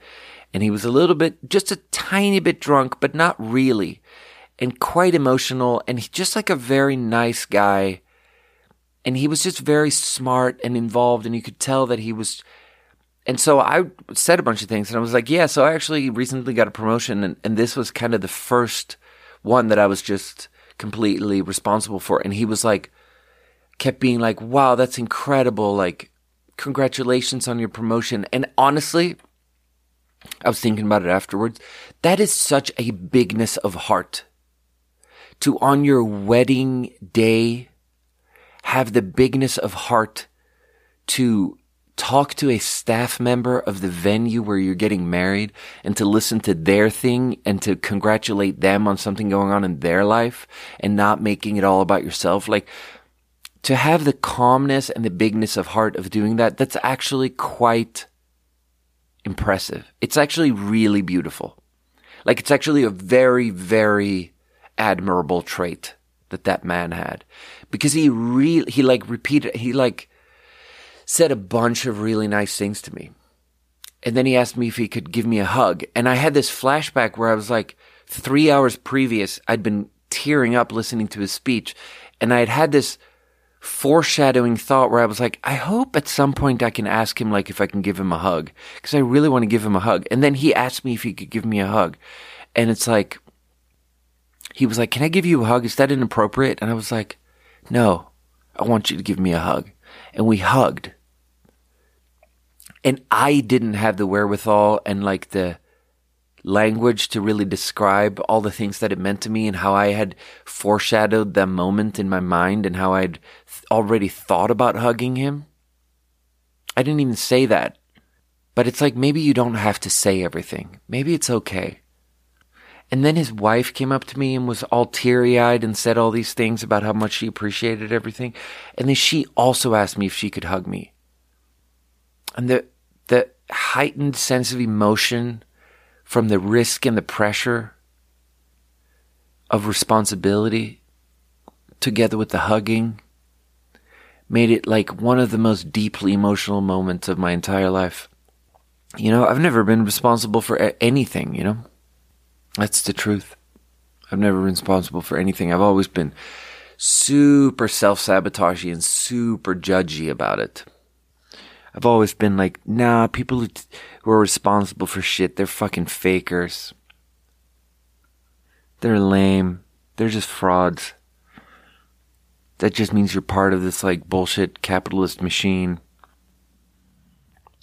and he was a little bit, just a tiny bit drunk, but not really and quite emotional and he's just like a very nice guy. And he was just very smart and involved and you could tell that he was and so I said a bunch of things and I was like, yeah, so I actually recently got a promotion and, and this was kind of the first one that I was just completely responsible for. And he was like, kept being like, wow, that's incredible. Like, congratulations on your promotion. And honestly, I was thinking about it afterwards. That is such a bigness of heart to on your wedding day have the bigness of heart to talk to a staff member of the venue where you're getting married and to listen to their thing and to congratulate them on something going on in their life and not making it all about yourself. Like to have the calmness and the bigness of heart of doing that, that's actually quite impressive. It's actually really beautiful. Like it's actually a very, very admirable trait that that man had. Because he really he like repeated he like said a bunch of really nice things to me. And then he asked me if he could give me a hug. And i had this flashback where i was like 3 hours previous i'd been tearing up listening to his speech. And i had had this foreshadowing thought where i was like i hope at some point i can ask him like if i can give him a hug. Because i really want to give him a hug. And then he asked me if he could give me a hug. And it's like he was like, Can I give you a hug? Is that inappropriate? And I was like, No, I want you to give me a hug. And we hugged. And I didn't have the wherewithal and like the language to really describe all the things that it meant to me and how I had foreshadowed that moment in my mind and how I'd already thought about hugging him. I didn't even say that. But it's like maybe you don't have to say everything. Maybe it's okay. And then his wife came up to me and was all teary eyed and said all these things about how much she appreciated everything. And then she also asked me if she could hug me. And the, the heightened sense of emotion from the risk and the pressure of responsibility together with the hugging made it like one of the most deeply emotional moments of my entire life. You know, I've never been responsible for anything, you know? That's the truth. I've never been responsible for anything. I've always been super self sabotaging and super judgy about it. I've always been like, nah, people who, who are responsible for shit, they're fucking fakers. They're lame. They're just frauds. That just means you're part of this like bullshit capitalist machine.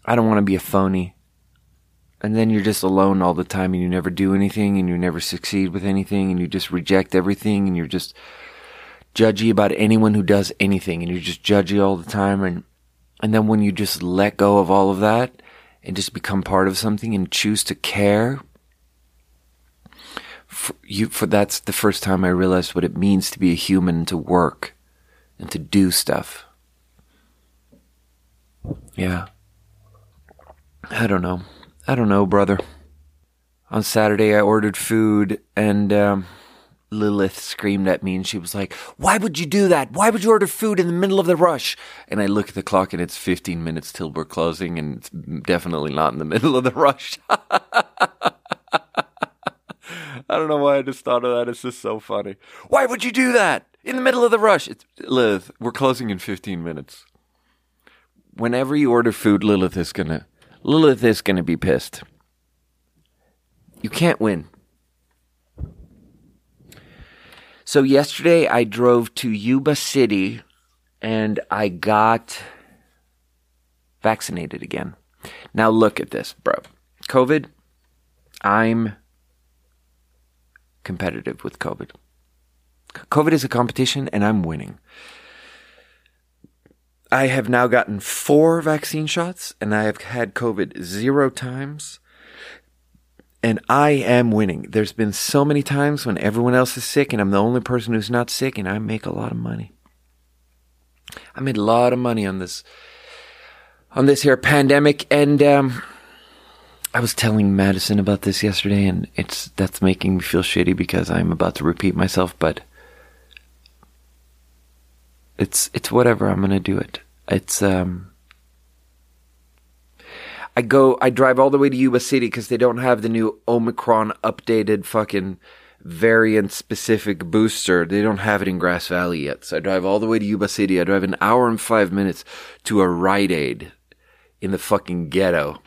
I don't want to be a phony and then you're just alone all the time and you never do anything and you never succeed with anything and you just reject everything and you're just judgy about anyone who does anything and you're just judgy all the time and and then when you just let go of all of that and just become part of something and choose to care for you for that's the first time I realized what it means to be a human to work and to do stuff. Yeah. I don't know. I don't know, brother. On Saturday I ordered food and um Lilith screamed at me and she was like, Why would you do that? Why would you order food in the middle of the rush? And I look at the clock and it's 15 minutes till we're closing and it's definitely not in the middle of the rush. I don't know why I just thought of that. It's just so funny. Why would you do that in the middle of the rush? It's, Lilith, we're closing in 15 minutes. Whenever you order food, Lilith is gonna, Lilith is gonna be pissed. You can't win. So yesterday I drove to Yuba City and I got vaccinated again. Now look at this, bro. COVID, I'm competitive with COVID. COVID is a competition and I'm winning. I have now gotten four vaccine shots and I have had COVID zero times and I am winning. There's been so many times when everyone else is sick and I'm the only person who's not sick and I make a lot of money. I made a lot of money on this on this here pandemic and um, I was telling Madison about this yesterday and it's that's making me feel shitty because I'm about to repeat myself but it's it's whatever I'm to do it. It's um I go, I drive all the way to Yuba City because they don't have the new Omicron updated fucking variant specific booster. They don't have it in Grass Valley yet. So I drive all the way to Yuba City. I drive an hour and five minutes to a Rite Aid in the fucking ghetto.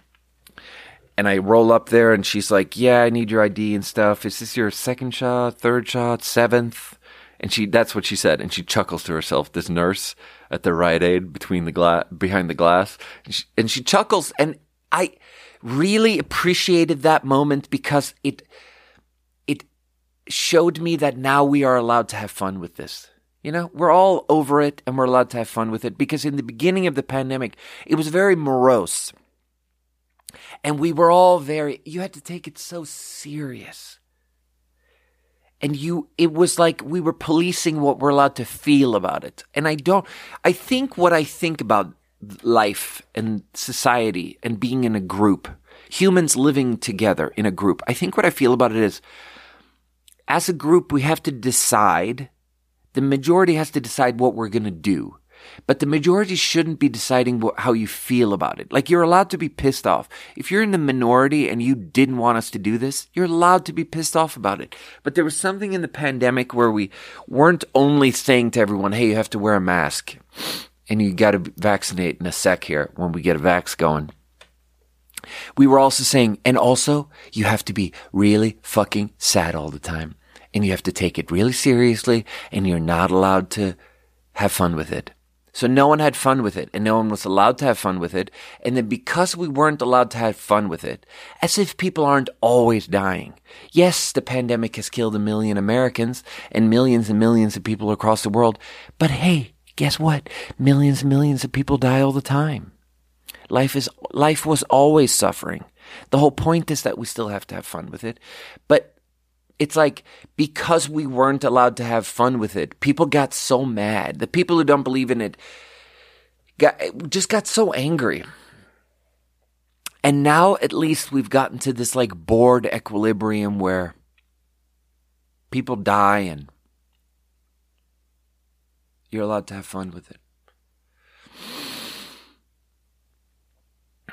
And I roll up there and she's like, yeah, I need your ID and stuff. Is this your second shot, third shot, seventh? And she, that's what she said. And she chuckles to herself, this nurse at the Rite Aid between the behind the glass. And she, and she chuckles and I really appreciated that moment because it it showed me that now we are allowed to have fun with this. You know, we're all over it and we're allowed to have fun with it because in the beginning of the pandemic, it was very morose. And we were all very you had to take it so serious. And you it was like we were policing what we're allowed to feel about it. And I don't I think what I think about life and society and being in a group, humans living together in a group. I think what I feel about it is as a group, we have to decide, the majority has to decide what we're going to do. But the majority shouldn't be deciding what, how you feel about it. Like you're allowed to be pissed off. If you're in the minority and you didn't want us to do this, you're allowed to be pissed off about it. But there was something in the pandemic where we weren't only saying to everyone, hey, you have to wear a mask and you got to vaccinate in a sec here when we get a vax going. We were also saying, and also you have to be really fucking sad all the time and you have to take it really seriously and you're not allowed to have fun with it. So no one had fun with it and no one was allowed to have fun with it. And then because we weren't allowed to have fun with it, as if people aren't always dying. Yes, the pandemic has killed a million Americans and millions and millions of people across the world. But hey, guess what? Millions and millions of people die all the time. Life is, life was always suffering. The whole point is that we still have to have fun with it. But it's like because we weren't allowed to have fun with it, people got so mad. The people who don't believe in it got, just got so angry. And now at least we've gotten to this like bored equilibrium where people die and you're allowed to have fun with it.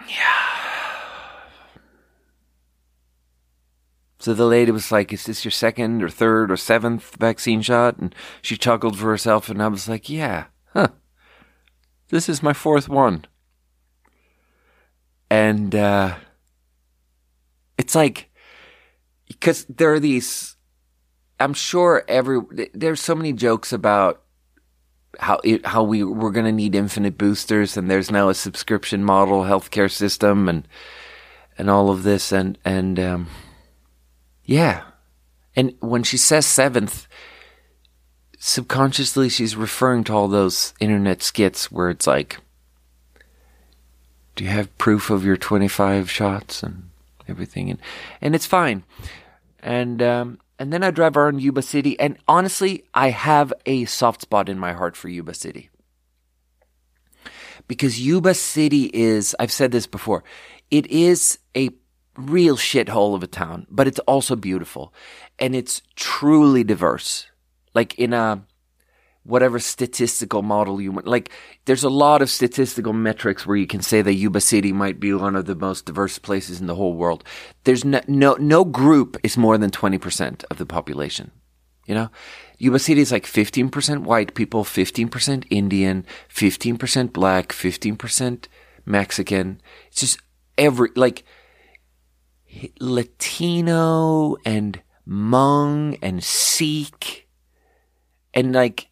Yeah. So the lady was like, Is this your second or third or seventh vaccine shot? And she chuckled for herself, and I was like, Yeah, huh. This is my fourth one. And uh, it's like, because there are these, I'm sure every, there's so many jokes about how it, how we we're going to need infinite boosters and there's now a subscription model healthcare system and and all of this and and um, yeah and when she says seventh subconsciously she's referring to all those internet skits where it's like, do you have proof of your 25 shots and everything? And, and it's fine. And, um, and then I drive around Yuba City. And honestly, I have a soft spot in my heart for Yuba City. Because Yuba City is, I've said this before, it is a real shithole of a town, but it's also beautiful. And it's truly diverse. Like in a, whatever statistical model you want. Like, there's a lot of statistical metrics where you can say that Yuba City might be one of the most diverse places in the whole world. There's no, no, no group is more than 20% of the population. You know, Yuba City is like 15% white people, 15% Indian, 15% black, 15% Mexican. It's just every, like, Latino and Hmong and Sikh. And like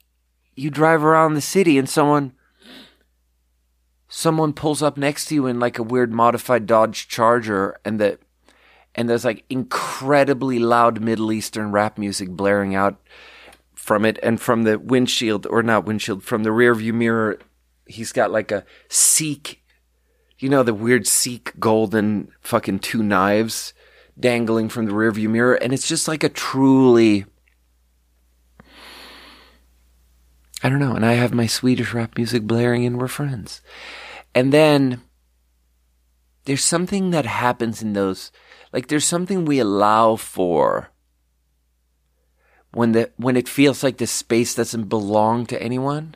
you drive around the city and someone someone pulls up next to you in like a weird modified Dodge Charger and the and there's like incredibly loud Middle Eastern rap music blaring out from it and from the windshield or not windshield from the rearview mirror. He's got like a Sikh you know the weird Sikh golden fucking two knives dangling from the rearview mirror and it's just like a truly I don't know. And I have my Swedish rap music blaring and we're friends. And then there's something that happens in those, like there's something we allow for when the, when it feels like the space doesn't belong to anyone.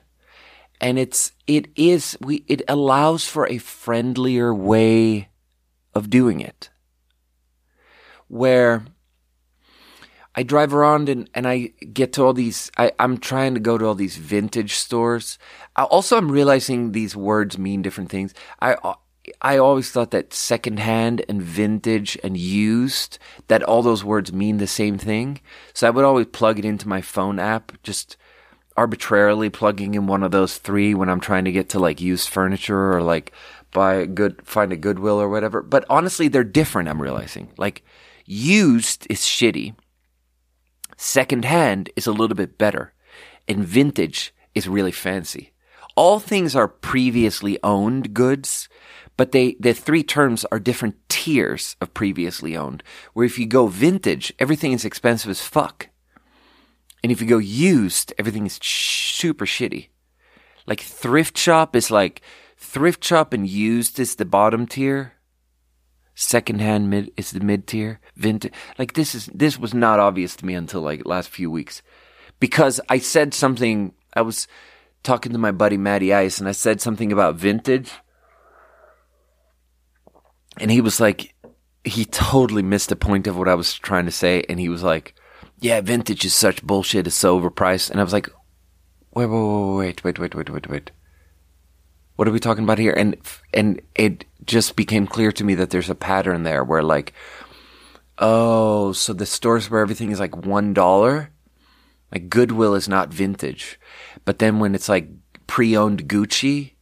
And it's, it is, we, it allows for a friendlier way of doing it. Where I drive around and, and I get to all these, I, I'm trying to go to all these vintage stores. I, also, I'm realizing these words mean different things. I, uh, I always thought that secondhand and vintage and used, that all those words mean the same thing. So I would always plug it into my phone app, just arbitrarily plugging in one of those three when I'm trying to get to like used furniture or like buy a good, find a Goodwill or whatever. But honestly, they're different, I'm realizing. Like, used is shitty Secondhand is a little bit better, and vintage is really fancy. All things are previously owned goods, but they the three terms are different tiers of previously owned. Where if you go vintage, everything is expensive as fuck. And if you go used, everything is super shitty. Like thrift shop is like thrift shop and used is the bottom tier. Secondhand mid is the mid tier. Vintage like this is this was not obvious to me until like last few weeks. Because i said something i was talking to my buddy matty ice and i said something about vintage. And he was like he totally missed the point of what i was trying to say. And he was like yeah, vintage is such bullshit. It's so overpriced. And I was like, wait, wait, wait, wait, wait, wait, wait, What are we talking about here? And and it just became clear to me that there's a pattern there where like, oh, so the stores where everything is like one dollar, like Goodwill is not vintage, but then when it's like pre-owned Gucci,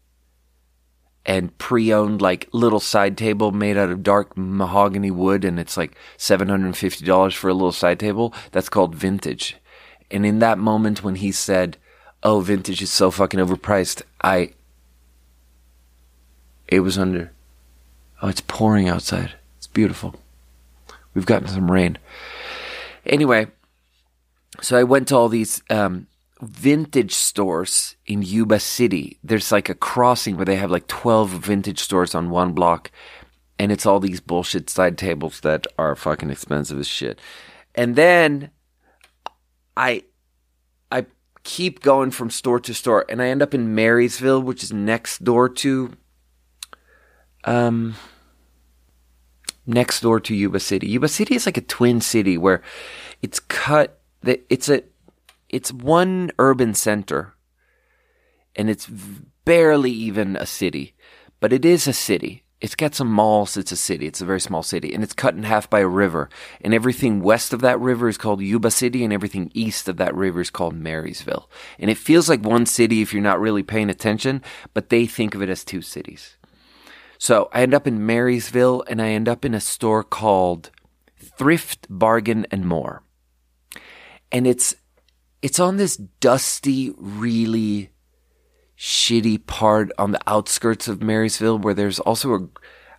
and pre-owned like little side table made out of dark mahogany wood and it's like $750 for a little side table that's called vintage and in that moment when he said oh vintage is so fucking overpriced i it was under. Oh, it's pouring outside. It's beautiful. We've gotten some rain. Anyway, so I went to all these um, vintage stores in Yuba City. There's like a crossing where they have like 12 vintage stores on one block. And it's all these bullshit side tables that are fucking expensive as shit. And then I I keep going from store to store and I end up in Marysville, which is next door to um, next door to Yuba City. Yuba City is like a twin city where it's cut. It's a it's one urban center, and it's barely even a city, but it is a city. It's got some malls. It's a city. It's a very small city, and it's cut in half by a river. And everything west of that river is called Yuba City, and everything east of that river is called Marysville. And it feels like one city if you're not really paying attention, but they think of it as two cities. So I end up in Marysville and I end up in a store called Thrift Bargain and More. And it's it's on this dusty, really shitty part on the outskirts of Marysville where there's also a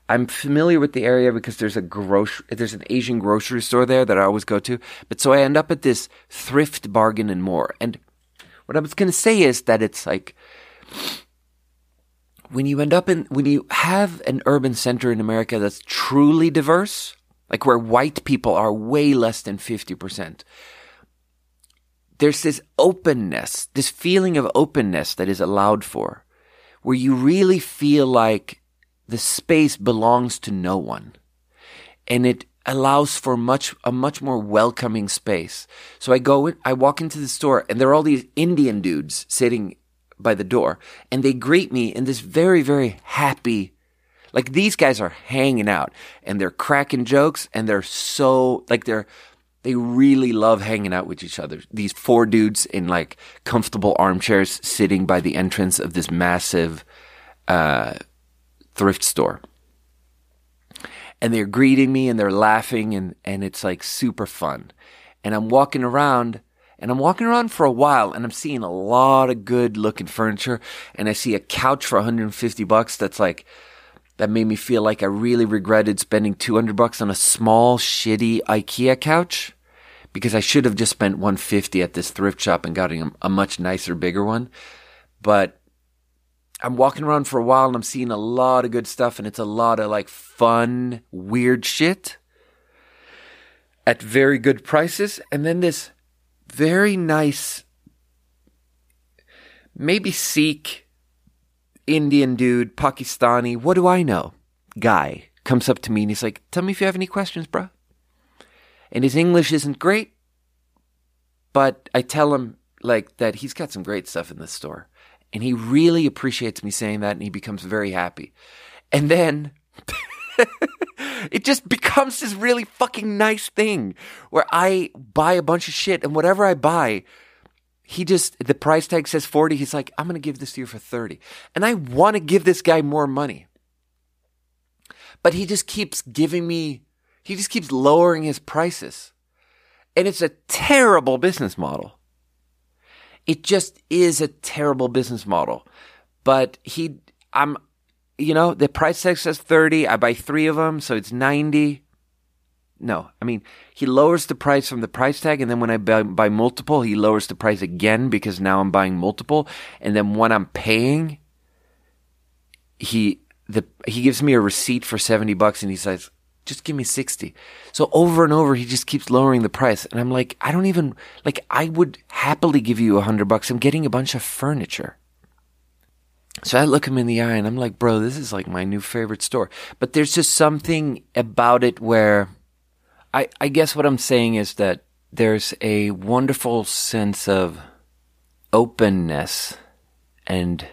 I'm familiar with the area because there's a grocery, there's an Asian grocery store there that I always go to. But so I end up at this thrift bargain and more. And what I was going to say is that it's like, when you end up in, when you have an urban center in America that's truly diverse, like where white people are way less than 50%, there's this openness, this feeling of openness that is allowed for, where you really feel like the space belongs to no one. And it allows for much a much more welcoming space. So I go in, I walk into the store and there are all these Indian dudes sitting by the door and they greet me in this very very happy like these guys are hanging out and they're cracking jokes and they're so like they're they really love hanging out with each other. These four dudes in like comfortable armchairs sitting by the entrance of this massive uh, thrift store. And they're greeting me and they're laughing and, and it's like super fun. And I'm walking around and I'm walking around for a while and I'm seeing a lot of good looking furniture and I see a couch for 150 bucks that's like that made me feel like I really regretted spending 200 bucks on a small shitty IKEA couch because I should have just spent 150 at this thrift shop and gotten a, a much nicer, bigger one. But I'm walking around for a while and I'm seeing a lot of good stuff and it's a lot of like fun, weird shit at very good prices. And then this very nice, maybe Sikh, Indian dude, Pakistani, what do I know? Guy comes up to me and he's like, Tell me if you have any questions, bro and his English isn't great, but I tell him like that he's got some great stuff in the store. And he really appreciates me saying that and he becomes very happy. And then it just becomes this really fucking nice thing where I buy a bunch of shit and whatever I buy, he just, the price tag says 40. He's like, I'm going to give this to you for 30. And I want to give this guy more money. But he just keeps giving me he just keeps lowering his prices. And it's a terrible business model. It just is a terrible business model. But he, I'm, you know, the price tag says 30. I buy three of them, so it's 90. No, I mean, he lowers the price from the price tag, and then when I buy, buy, multiple, he lowers the price again because now I'm buying multiple. And then when I'm paying, he the he gives me a receipt for 70 bucks and he says, just give me 60. So over and over, he just keeps lowering the price. And I'm like, I don't even, like, I would happily give you a hundred bucks. I'm getting a bunch of furniture. So I look him in the eye and I'm like, bro, this is like my new favorite store. But there's just something about it where I, I guess what I'm saying is that there's a wonderful sense of openness and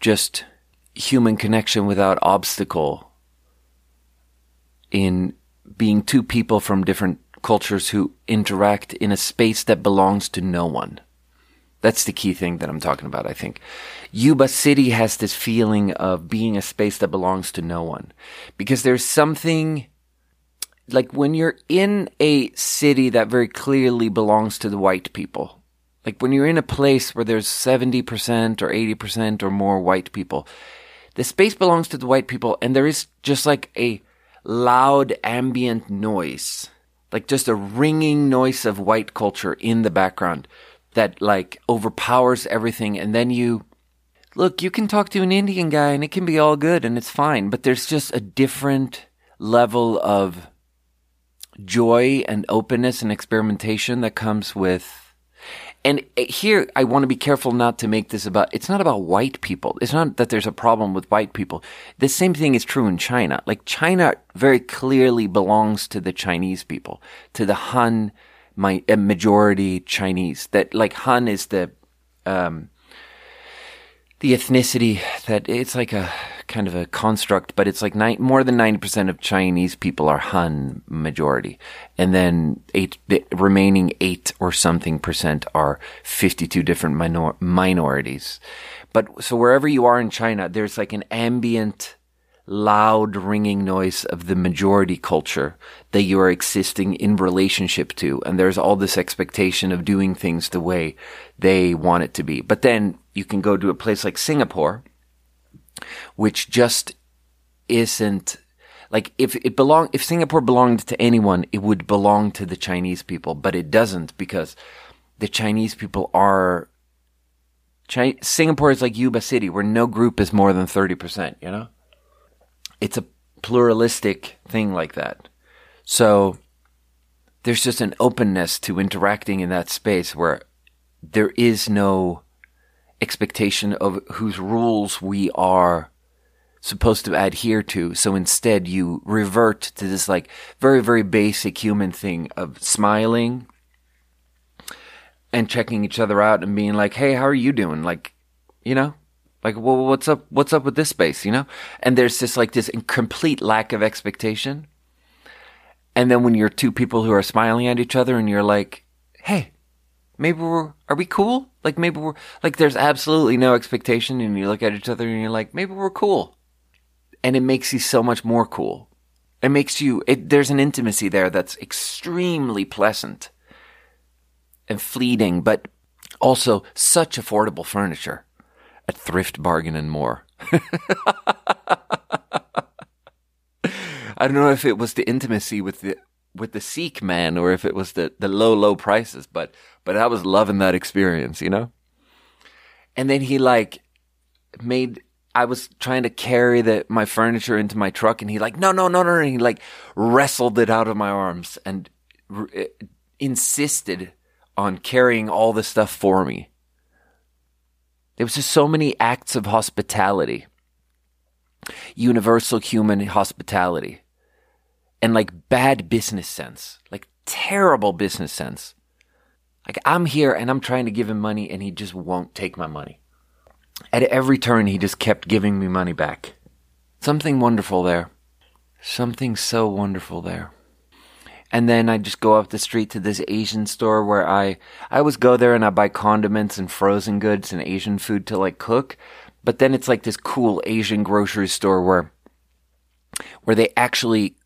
just human connection without obstacle in being two people from different cultures who interact in a space that belongs to no one. That's the key thing that I'm talking about, I think. Yuba City has this feeling of being a space that belongs to no one. Because there's something, like when you're in a city that very clearly belongs to the white people, like when you're in a place where there's 70% or 80% or more white people, the space belongs to the white people and there is just like a loud ambient noise, like just a ringing noise of white culture in the background that like overpowers everything. And then you look, you can talk to an Indian guy and it can be all good and it's fine, but there's just a different level of joy and openness and experimentation that comes with and here, I want to be careful not to make this about, it's not about white people. It's not that there's a problem with white people. The same thing is true in China. Like, China very clearly belongs to the Chinese people, to the Han my majority Chinese. That, like, Han is the, um, the ethnicity that it's like a kind of a construct, but it's like nine, more than 90% of Chinese people are Han majority. And then eight, the remaining eight or something percent are 52 different minor, minorities. But so wherever you are in China, there's like an ambient loud ringing noise of the majority culture that you are existing in relationship to. And there's all this expectation of doing things the way they want it to be. But then you can go to a place like Singapore, which just isn't like if it belong if Singapore belonged to anyone, it would belong to the Chinese people, but it doesn't because the Chinese people are China, Singapore is like Yuba City, where no group is more than 30%, you know? It's a pluralistic thing like that. So there's just an openness to interacting in that space where there is no expectation of whose rules we are supposed to adhere to. So instead you revert to this like very, very basic human thing of smiling, and checking each other out and being like, "Hey, how are you doing?" Like, you know, like, well, what's up? What's up with this space? You know, and there's just like this complete lack of expectation. And then when you're two people who are smiling at each other, and you're like, "Hey, maybe we're are we cool?" Like maybe we're like there's absolutely no expectation, and you look at each other and you're like, "Maybe we're cool," and it makes you so much more cool. It makes you. It, there's an intimacy there that's extremely pleasant and fleeting, but also such affordable furniture at Thrift Bargain and more. I don't know if it was the intimacy with the with the Sikh man or if it was the, the low, low prices, but but I was loving that experience, you know? And then he like made I was trying to carry the my furniture into my truck and he like, no, no, no, no, and he like wrestled it out of my arms and r- eh, insisted on carrying all the stuff for me. There was just so many acts of hospitality, universal human hospitality, and like bad business sense, like terrible business sense. Like I'm here and I'm trying to give him money and he just won't take my money. At every turn, he just kept giving me money back. Something wonderful there. Something so wonderful there and then I just go up the street to this Asian store where I I always go there and I buy condiments and frozen goods and Asian food to like cook. But then it's like this cool Asian grocery store where where they actually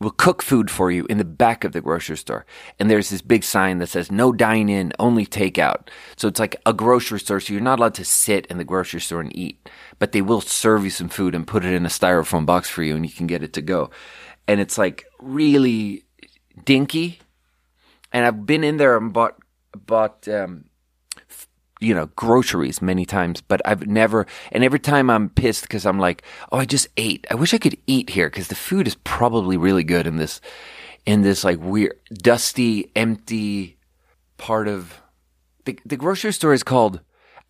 will cook food for you in the back of the grocery store. And there's this big sign that says no dine in, only takeout. So it's like a grocery store. So you're not allowed to sit in the grocery store and eat, but they will serve you some food and put it in a styrofoam box for you and you can get it to go. And it's like really dinky, and I've been in there and bought bought um, you know groceries many times, but I've never. And every time I'm pissed because I'm like, oh, I just ate. I wish I could eat here because the food is probably really good in this in this like weird, dusty, empty part of the the grocery store is called.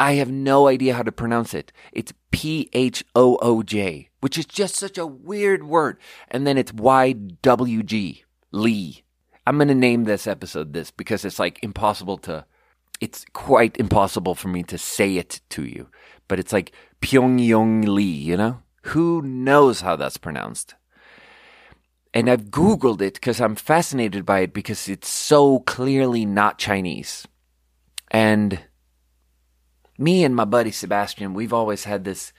I have no idea how to pronounce it. It's P H O O J, which is just such a weird word. And then it's Y W G. Lee. I'm going to name this episode this because it's like impossible to, it's quite impossible for me to say it to you. But it's like Pyongyang Lee, you know? Who knows how that's pronounced? And I've Googled it because I'm fascinated by it because it's so clearly not Chinese. And me and my buddy Sebastian, we've always had this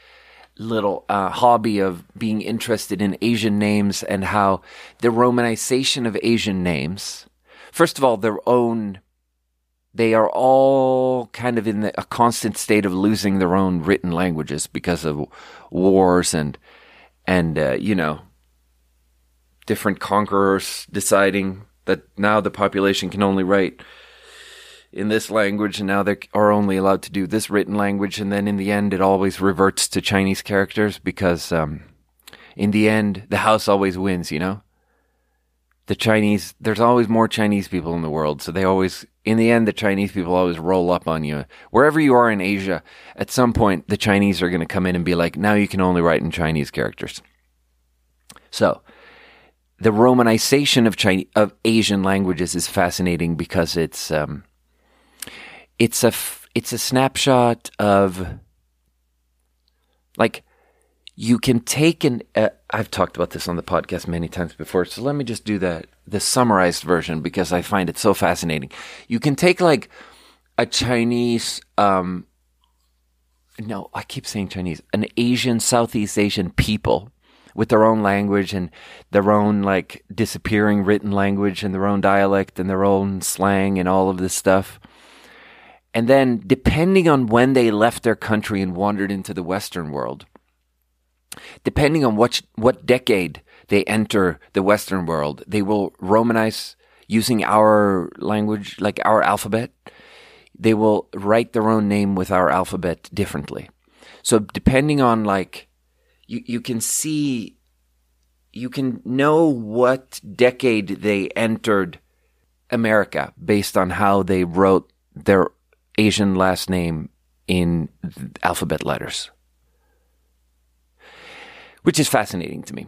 little uh, hobby of being interested in Asian names and how the romanization of Asian names, first of all, their own, they are all kind of in the, a constant state of losing their own written languages because of wars and, and, uh, you know, different conquerors deciding that now the population can only write in this language and now they are only allowed to do this written language. And then in the end it always reverts to chinese characters because um, in the end the house always wins you know the chinese there's always more chinese people in the world. So they always in the end the chinese people always roll up on you. Wherever you are in asia at some point the chinese are going to come in and be like now you can only write in chinese characters. So the romanization of Chinese, of asian languages is fascinating because it's um, it's a it's a snapshot of like you can take an uh, I've talked about this on the podcast many times before so let me just do the the summarized version because I find it so fascinating. You can take like a Chinese um no, I keep saying Chinese, an Asian Southeast Asian people with their own language and their own like disappearing written language and their own dialect and their own slang and all of this stuff. And then, depending on when they left their country and wandered into the Western world, depending on what what decade they enter the Western world, they will Romanize using our language, like our alphabet. They will write their own name with our alphabet differently. So depending on like, you you can see, you can know what decade they entered America based on how they wrote their Asian last name in alphabet letters which is fascinating to me.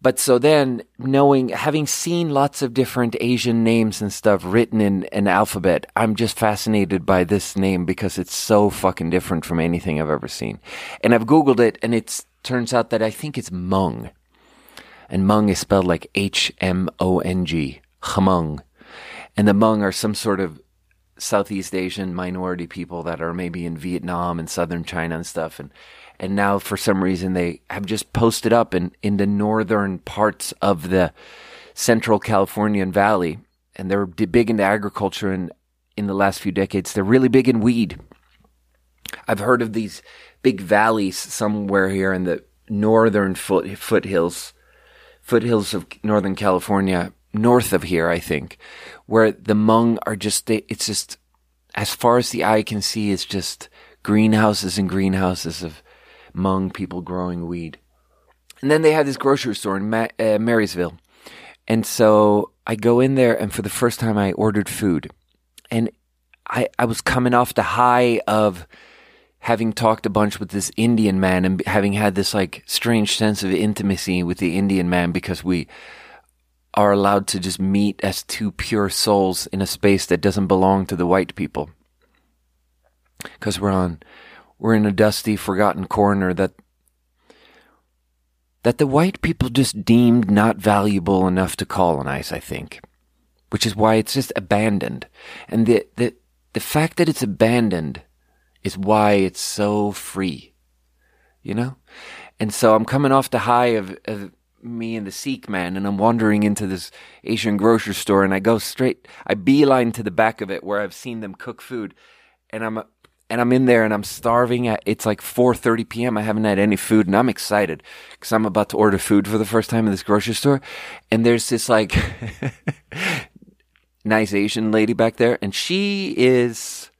But so then, knowing, having seen lots of different Asian names and stuff written in an alphabet, I'm just fascinated by this name because it's so fucking different from anything I've ever seen. And I've Googled it, and it turns out that I think it's Hmong. And Hmong is spelled like H M O N G, Hmong. And the Hmong are some sort of Southeast Asian minority people that are maybe in Vietnam and southern China and stuff. And and now for some reason they have just posted up in, in the northern parts of the central Californian valley. And they're big into agriculture and in the last few decades. They're really big in weed. I've heard of these big valleys somewhere here in the northern foot, foothills, foothills of Northern California, north of here, I think, where the Hmong are just, they, it's just, as far as the eye can see, it's just greenhouses and greenhouses of Hmong people growing weed. And then they had this grocery store in Ma- uh, Marysville. And so I go in there, and for the first time, I ordered food. And I, I was coming off the high of having talked a bunch with this Indian man and having had this like strange sense of intimacy with the Indian man because we are allowed to just meet as two pure souls in a space that doesn't belong to the white people. Because we're on we're in a dusty, forgotten corner that that the white people just deemed not valuable enough to colonize, I think. Which is why it's just abandoned. And the the the fact that it's abandoned is why it's so free. You know? And so I'm coming off the high of, of me and the Sikh man, and I'm wandering into this Asian grocery store, and I go straight, I beeline to the back of it where I've seen them cook food, and I'm and I'm in there and I'm starving. At, it's like 4:30 p.m. I haven't had any food, and I'm excited because I'm about to order food for the first time in this grocery store. And there's this like nice Asian lady back there, and she is.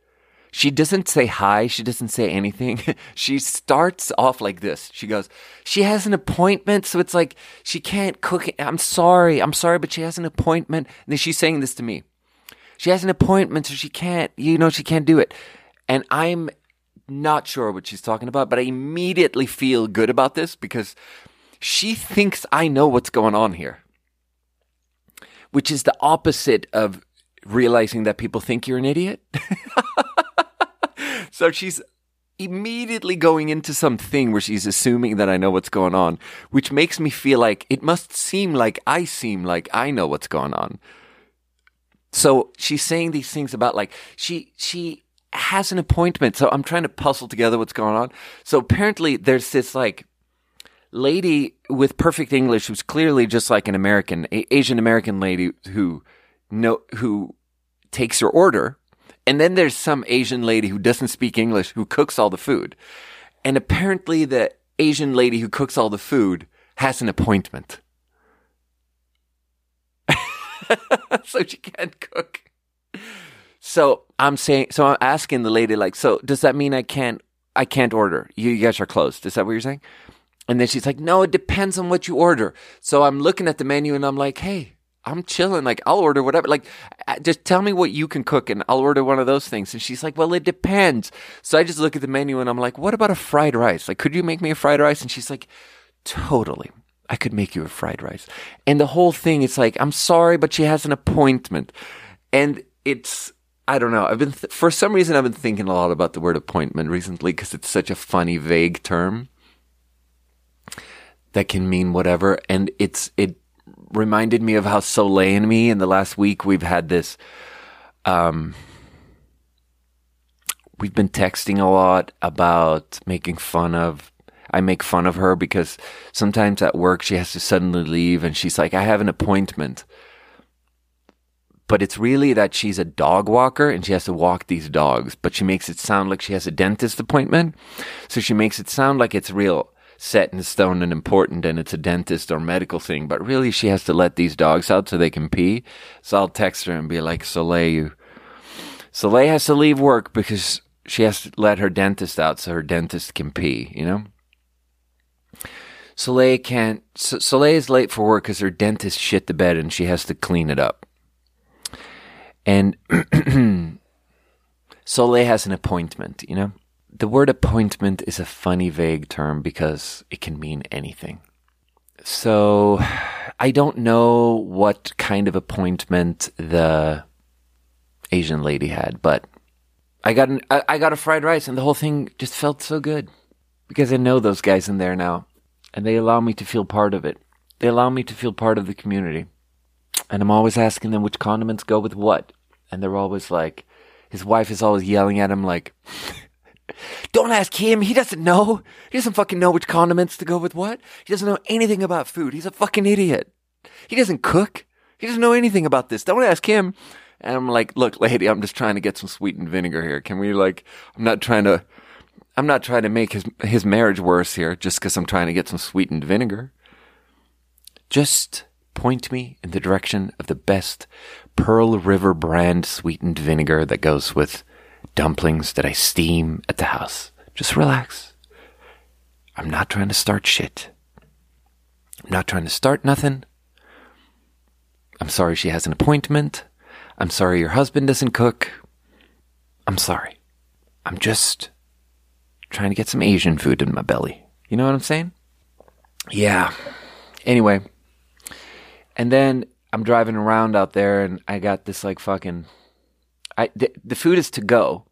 She doesn't say hi. She doesn't say anything. she starts off like this. She goes, She has an appointment. So it's like, she can't cook. I'm sorry. I'm sorry, but she has an appointment. And then she's saying this to me. She has an appointment, so she can't, you know, she can't do it. And I'm not sure what she's talking about, but I immediately feel good about this because she thinks I know what's going on here, which is the opposite of realizing that people think you're an idiot. so she's immediately going into something where she's assuming that I know what's going on, which makes me feel like it must seem like I seem like I know what's going on. So she's saying these things about like she she has an appointment. So I'm trying to puzzle together what's going on. So apparently there's this like lady with perfect English who's clearly just like an American, Asian American lady who no who takes your order. And then there's some Asian lady who doesn't speak English who cooks all the food. And apparently the Asian lady who cooks all the food has an appointment. so she can't cook. So I'm saying, so I'm asking the lady, like, so does that mean I can't, I can't order? You, guys are closed. Is that what you're saying? And then she's like, no, it depends on what you order. So I'm looking at the menu and I'm like, hey, I'm chilling. Like, I'll order whatever. Like, uh, just tell me what you can cook and I'll order one of those things. And she's like, well, it depends. So I just look at the menu and I'm like, what about a fried rice? Like, could you make me a fried rice? And she's like, totally. I could make you a fried rice. And the whole thing, it's like, I'm sorry, but she has an appointment. And it's, I don't know. I've been th- for some reason I've been thinking a lot about the word appointment recently because it's such a funny, vague term that can mean whatever, and it's it reminded me of how Soleil and me in the last week we've had this. Um, we've been texting a lot about making fun of. I make fun of her because sometimes at work she has to suddenly leave and she's like, I have an appointment. But it's really that she's a dog walker and she has to walk these dogs, but she makes it sound like she has a dentist appointment. So she makes it sound like it's real set in stone and important and it's a dentist or medical thing, but really she has to let these dogs out so they can pee. So I'll text her and be like, Soleil, you, Soleil has to leave work because she has to let her dentist out so her dentist can pee, you know? Soleil can't, Soleil is late for work because her dentist shit the bed and she has to clean it up. And Soleil has an appointment, you know? the word appointment is a funny, vague term because it can mean anything. So I don't know what kind of appointment the Asian lady had, but I got an, I, I got a fried rice and the whole thing just felt so good because I know those guys in there now and they allow me to feel part of it. They allow me to feel part of the community. And I'm always asking them which condiments go with what. And they're always like, his wife is always yelling at him like, don't ask him. He doesn't know. He doesn't fucking know which condiments to go with what. He doesn't know anything about food. He's a fucking idiot. He doesn't cook. He doesn't know anything about this. Don't ask him. And I'm like, look, lady, I'm just trying to get some sweetened vinegar here. Can we like, I'm not trying to, I'm not trying to make his, his marriage worse here just because I'm trying to get some sweetened vinegar. Just point me in the direction of the best Pearl River brand sweetened vinegar that goes with dumplings that I steam at the house. Just relax. I'm not trying to start shit. I'm not trying to start nothing. I'm sorry she has an appointment. I'm sorry your husband doesn't cook. I'm sorry. I'm just trying to get some Asian food in my belly. You know what I'm saying? Yeah. Anyway. And then I'm driving around out there and I got this like fucking I the, food is to go.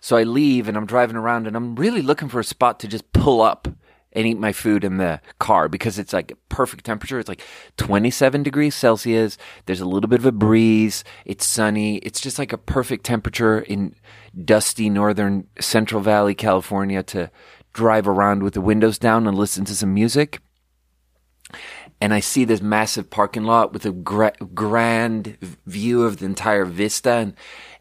So I leave and I'm driving around and I'm really looking for a spot to just pull up and eat my food in the car because it's like perfect temperature. It's like 27 degrees Celsius. There's a little bit of a breeze. It's sunny. It's just like a perfect temperature in dusty northern Central Valley, California to drive around with the windows down and listen to some music and I see this massive parking lot with a gra- grand view of the entire vista and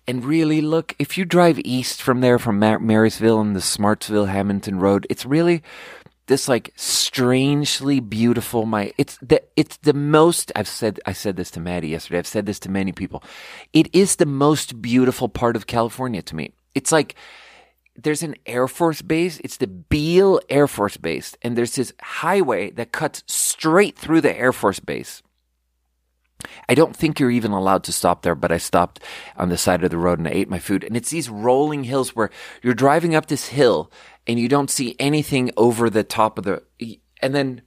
and really look if you drive east from there from Mar- Marysville and the Smartsville Hamilton Road it's really this like strangely beautiful my it's the it's the most I've said I said this to Maddie yesterday I've said this to many people it is the most beautiful part of California to me. It's like there's an Air Force base. It's the Beale Air Force Base. And there's this highway that cuts straight through the Air Force Base. I don't think you're even allowed to stop there, but I stopped on the side of the road and I ate my food. And it's these rolling hills where you're driving up this hill and you don't see anything over the top of the, and then,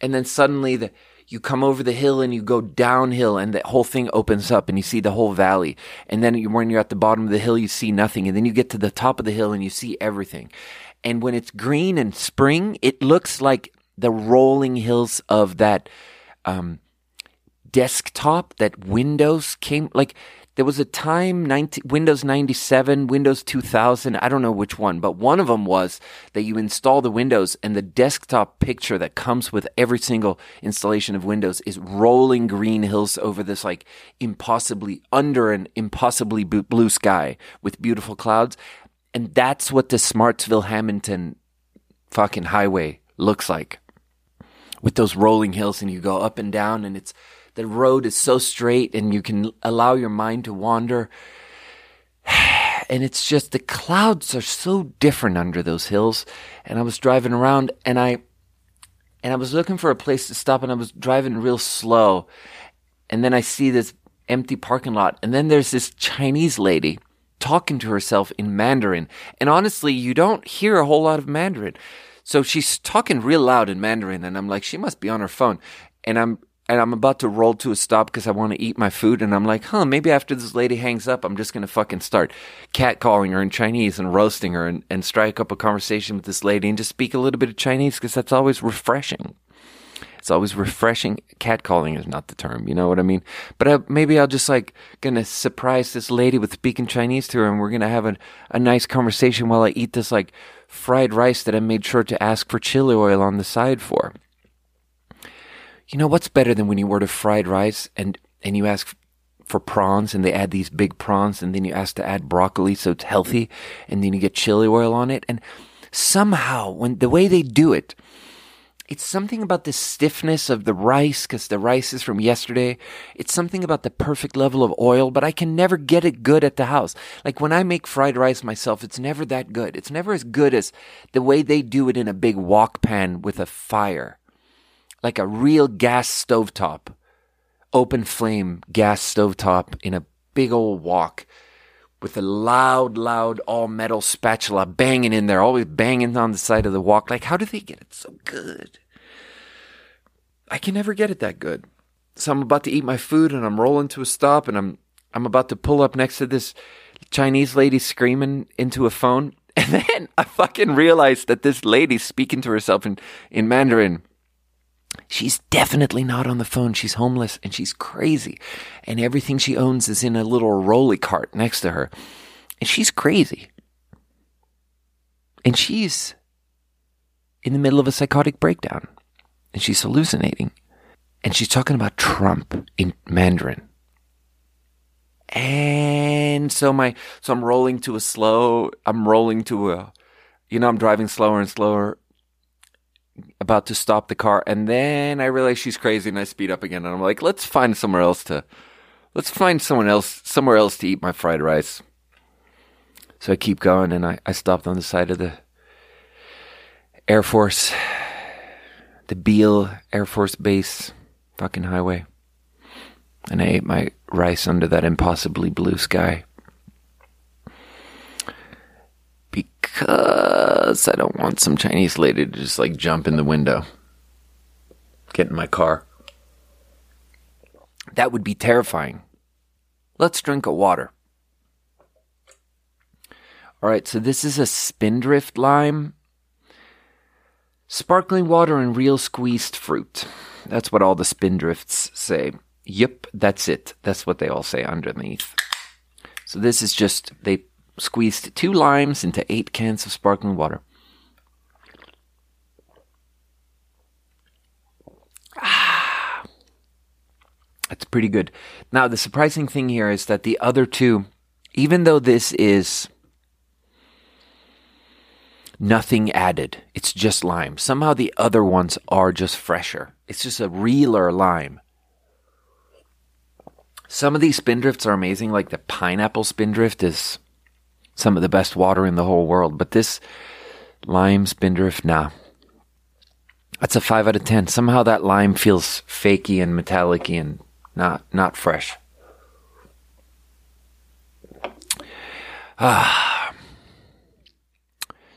and then suddenly the, you come over the hill and you go downhill and the whole thing opens up and you see the whole valley. And then when you're at the bottom of the hill, you see nothing. And then you get to the top of the hill and you see everything. And when it's green and spring, it looks like the rolling hills of that, um, desktop that Windows came, like, there was a time 90, Windows 97, Windows 2000, I don't know which one, but one of them was that you install the Windows and the desktop picture that comes with every single installation of Windows is rolling green hills over this like impossibly under an impossibly blue sky with beautiful clouds. And that's what the Smartsville Hamilton fucking highway looks like with those rolling hills and you go up and down and it's the road is so straight and you can allow your mind to wander. And it's just the clouds are so different under those hills. And I was driving around and I and I was looking for a place to stop and I was driving real slow. And then I see this empty parking lot and then there's this Chinese lady talking to herself in Mandarin. And honestly, you don't hear a whole lot of Mandarin. So she's talking real loud in Mandarin and I'm like, she must be on her phone. And I'm and I'm about to roll to a stop because I want to eat my food. And I'm like, huh, maybe after this lady hangs up, I'm just going to fucking start catcalling her in Chinese and roasting her and, and strike up a conversation with this lady and just speak a little bit of Chinese because that's always refreshing. It's always refreshing. Catcalling is not the term, you know what I mean? But I, maybe I'll just like gonna surprise this lady with speaking Chinese to her, and we're gonna have a, a nice conversation while I eat this like fried rice that I made sure to ask for chili oil on the side for. You know what's better than when you order fried rice and and you ask for prawns and they add these big prawns and then you ask to add broccoli so it's healthy and then you get chili oil on it and somehow when the way they do it it's something about the stiffness of the rice because the rice is from yesterday. It's something about the perfect level of oil, but I can never get it good at the house. Like when I make fried rice myself, it's never that good. It's never as good as the way they do it in a big wok pan with a fire, like a real gas stovetop, open flame gas stovetop in a big old wok with a loud, loud all metal spatula banging in there, always banging on the side of the wok. Like, how do they get it so good? I can never get it that good. So I'm about to eat my food and I'm rolling to a stop and I'm I'm about to pull up next to this Chinese lady screaming into a phone. And then I fucking realized that this lady's speaking to herself in, in Mandarin. She's definitely not on the phone. She's homeless and she's crazy. And everything she owns is in a little rolly cart next to her. And she's crazy. And she's in the middle of a psychotic breakdown and she's hallucinating. And she's talking about Trump in Mandarin. And so my so I'm rolling to a slow I'm rolling to a you know, I'm driving slower and slower, about to stop the car, and then I realize she's crazy and I speed up again and I'm like, let's find somewhere else to let's find someone else somewhere else to eat my fried rice. So I keep going and I, I stopped on the side of the Air Force the Beale Air Force Base fucking highway. And I ate my rice under that impossibly blue sky. Because I don't want some Chinese lady to just like jump in the window, get in my car. That would be terrifying. Let's drink a water. All right, so this is a spindrift lime Sparkling water and real squeezed fruit. That's what all the spindrifts say. Yep, that's it. That's what they all say underneath. So this is just, they squeezed two limes into eight cans of sparkling water. Ah, that's pretty good. Now, the surprising thing here is that the other two, even though this is nothing added. It's just lime. Somehow the other ones are just fresher. It's just a realer lime. Some of these spindrifts are amazing, like the pineapple spindrift is some of the best water in the whole world. But this lime spindrift, nah. That's a five out of ten. Somehow that lime feels fakey and metallic and not not fresh. Ah.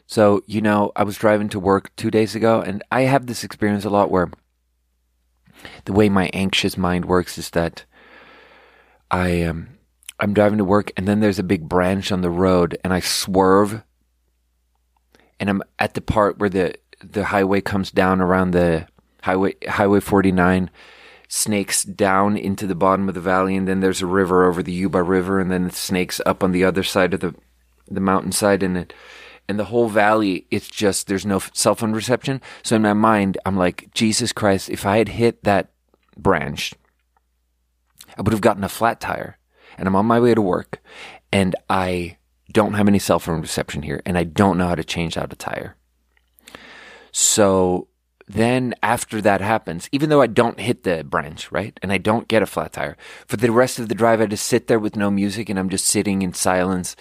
So, you know, I was driving to work two days ago, and I have this experience a lot where the way my anxious mind works is that I um, I'm driving to work, and then there's a big branch on the road, and I swerve, and I'm at the part where the the highway comes down around the highway Highway 49 snakes down into the bottom of the valley, and then there's a river over the Yuba River, and then it snakes up on the other side of the the mountainside, and it and the whole valley, it's just, there's no cell phone reception. So in my mind, I'm like, Jesus Christ, if I had hit that branch, I would have gotten a flat tire and I'm on my way to work and I don't have any cell phone reception here and I don't know how to change out a tire. So then after that happens, even though I don't hit the branch, right? And I don't get a flat tire, for the rest of the drive, I just sit there with no music and I'm just sitting in silence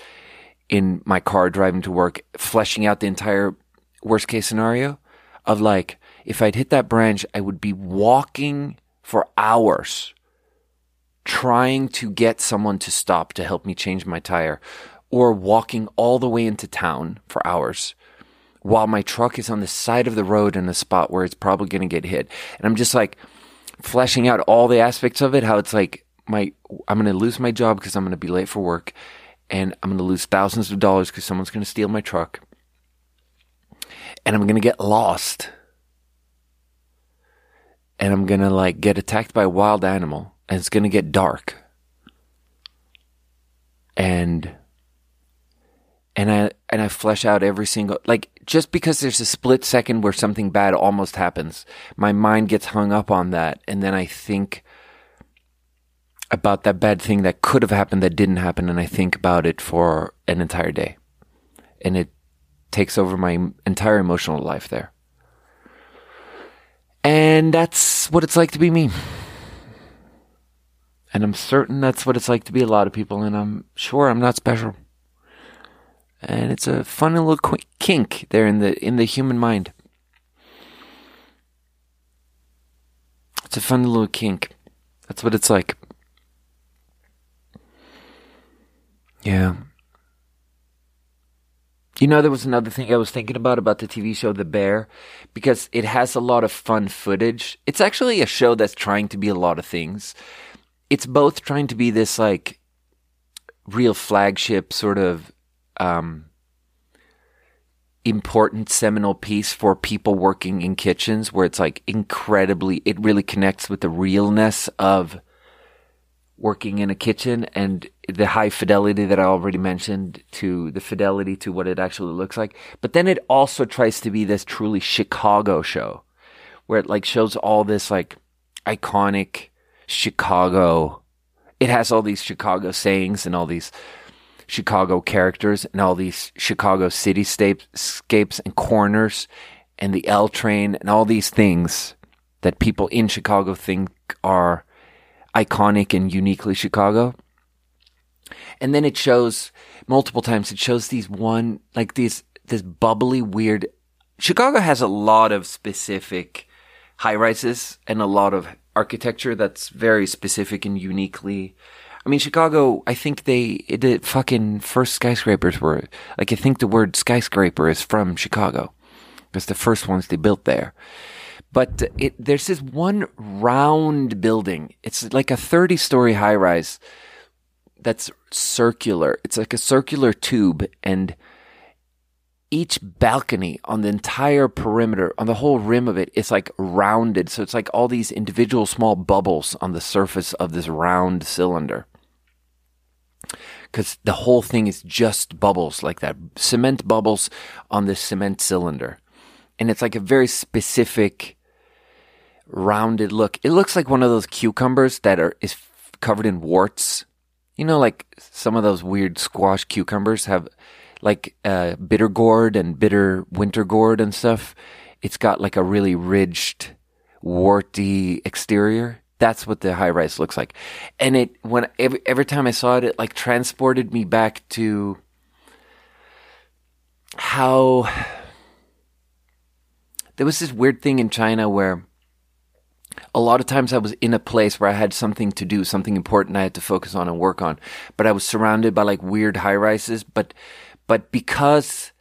in my car driving to work, fleshing out the entire worst case scenario of like, if I'd hit that branch, I would be walking for hours trying to get someone to stop to help me change my tire or walking all the way into town for hours while my truck is on the side of the road in a spot where it's probably going to get hit. And I'm just like fleshing out all the aspects of it, how it's like my, I'm going to lose my job because I'm going to be late for work and I'm going to lose thousands of dollars because someone's going to steal my truck, and I'm going to get lost. and I'm gonna like get attacked by a wild animal and it's gonna get dark. And and I and I flesh out every single like just because there's a split second where something bad almost happens, my mind gets hung up on that and then I think about that bad thing that could have happened that didn't happen and I think about it for an entire day. And it takes over my entire emotional life there. And that's what it's like to be me. And I'm certain that's what it's like to be a lot of people, and I'm sure I'm not special. And it's a funny little kink there in the in the human mind. It's a funny little kink. That's what it's like. Yeah. You know, there was another thing I was thinking about about the TV show The Bear because it has a lot of fun footage. It's actually a show that's trying to be a lot of things. It's both trying to be this like real flagship sort of um, important seminal piece for people working in kitchens where it's like incredibly it really connects with the realness of working in a kitchen and the high fidelity that I already mentioned to the fidelity to what it actually looks like. But then it also tries to be this truly Chicago show where it like shows all this like iconic Chicago. It has all these Chicago sayings and all these Chicago characters and all these Chicago cityscapes and corners and the L train and all these things that people in Chicago think are iconic and uniquely Chicago. And then it shows multiple times, it shows these one, like these, this bubbly, weird. Chicago has a lot of specific high rises and a lot of architecture that's very specific and uniquely. I mean, Chicago, I think they, the fucking first skyscrapers were, like, I think the word skyscraper is from Chicago. Because the first ones they built there. But it, there's this one round building. It's like a 30 story high rise that's circular. It's like a circular tube and each balcony on the entire perimeter, on the whole rim of it, is like rounded. So it's like all these individual small bubbles on the surface of this round cylinder. Because the whole thing is just bubbles like that. Cement bubbles on this cement cylinder. And it's like a very specific rounded look. It looks like one of those cucumbers that are is covered in warts. You know, like some of those weird squash cucumbers have like uh, bitter gourd and bitter winter gourd and stuff. It's got like a really ridged, warty exterior. That's what the high rise looks like. And it when every every time I saw it, it like transported me back to how there was this weird thing in China where a lot of times I was in a place where I had something to do, something important I had to focus on and work on, but I was surrounded by like weird high rises. But, but because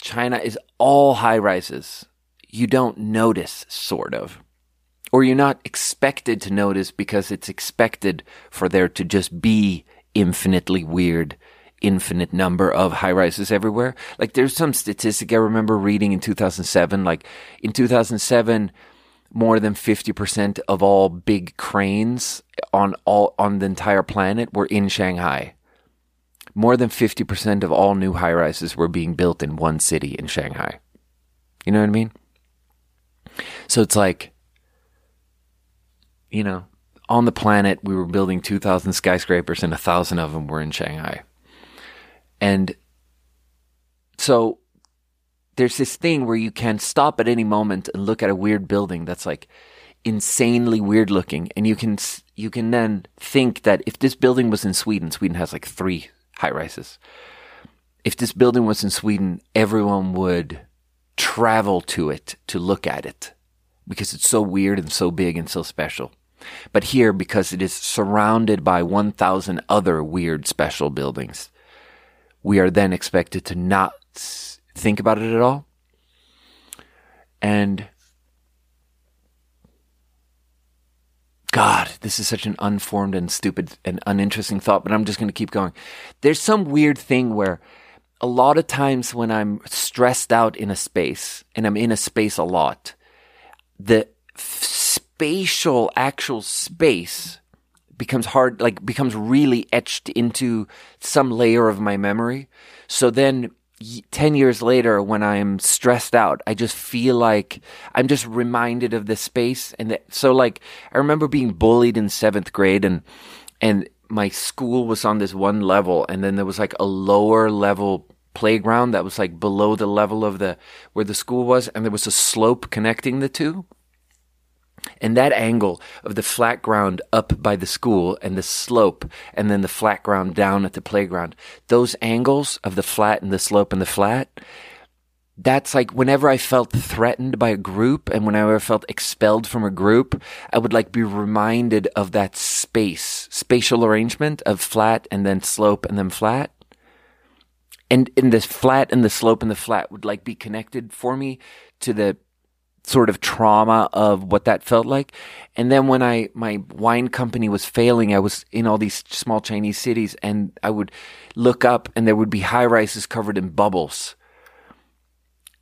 China is all high rises, you don't notice, sort of. Or you're not expected to notice because it's expected for there to just be infinitely weird, infinite number of high rises everywhere. Like there's some statistic I remember reading in 2007. Like in 2007, more than 50% of all big cranes on all on the entire planet were in Shanghai. More than 50% of all new high rises were being built in one city in Shanghai. You know what I mean? So it's like you know, on the planet we were building 2000 skyscrapers and a 1000 of them were in Shanghai. And so there's this thing where you can stop at any moment and look at a weird building that's like insanely weird looking and you can you can then think that if this building was in Sweden Sweden has like 3 high rises if this building was in Sweden everyone would travel to it to look at it because it's so weird and so big and so special but here because it is surrounded by 1000 other weird special buildings we are then expected to not think about it at all. And God, this is such an unformed and stupid and uninteresting thought, but I'm just going to keep going. There's some weird thing where a lot of times when I'm stressed out in a space and I'm in a space a lot, the spatial, actual space becomes hard, like becomes really etched into some layer of my memory. So then 10 years later when i'm stressed out i just feel like i'm just reminded of the space and the, so like i remember being bullied in seventh grade and and my school was on this one level and then there was like a lower level playground that was like below the level of the where the school was and there was a slope connecting the two and that angle of the flat ground up by the school and the slope and then the flat ground down at the playground, those angles of the flat and the slope and the flat, that's like whenever I felt threatened by a group and whenever I felt expelled from a group, I would like be reminded of that space, spatial arrangement of flat and then slope and then flat. And in this flat and the slope and the flat would like be connected for me to the sort of trauma of what that felt like. And then when I, my wine company was failing, I was in all these small Chinese cities and I would look up and there would be high rises covered in bubbles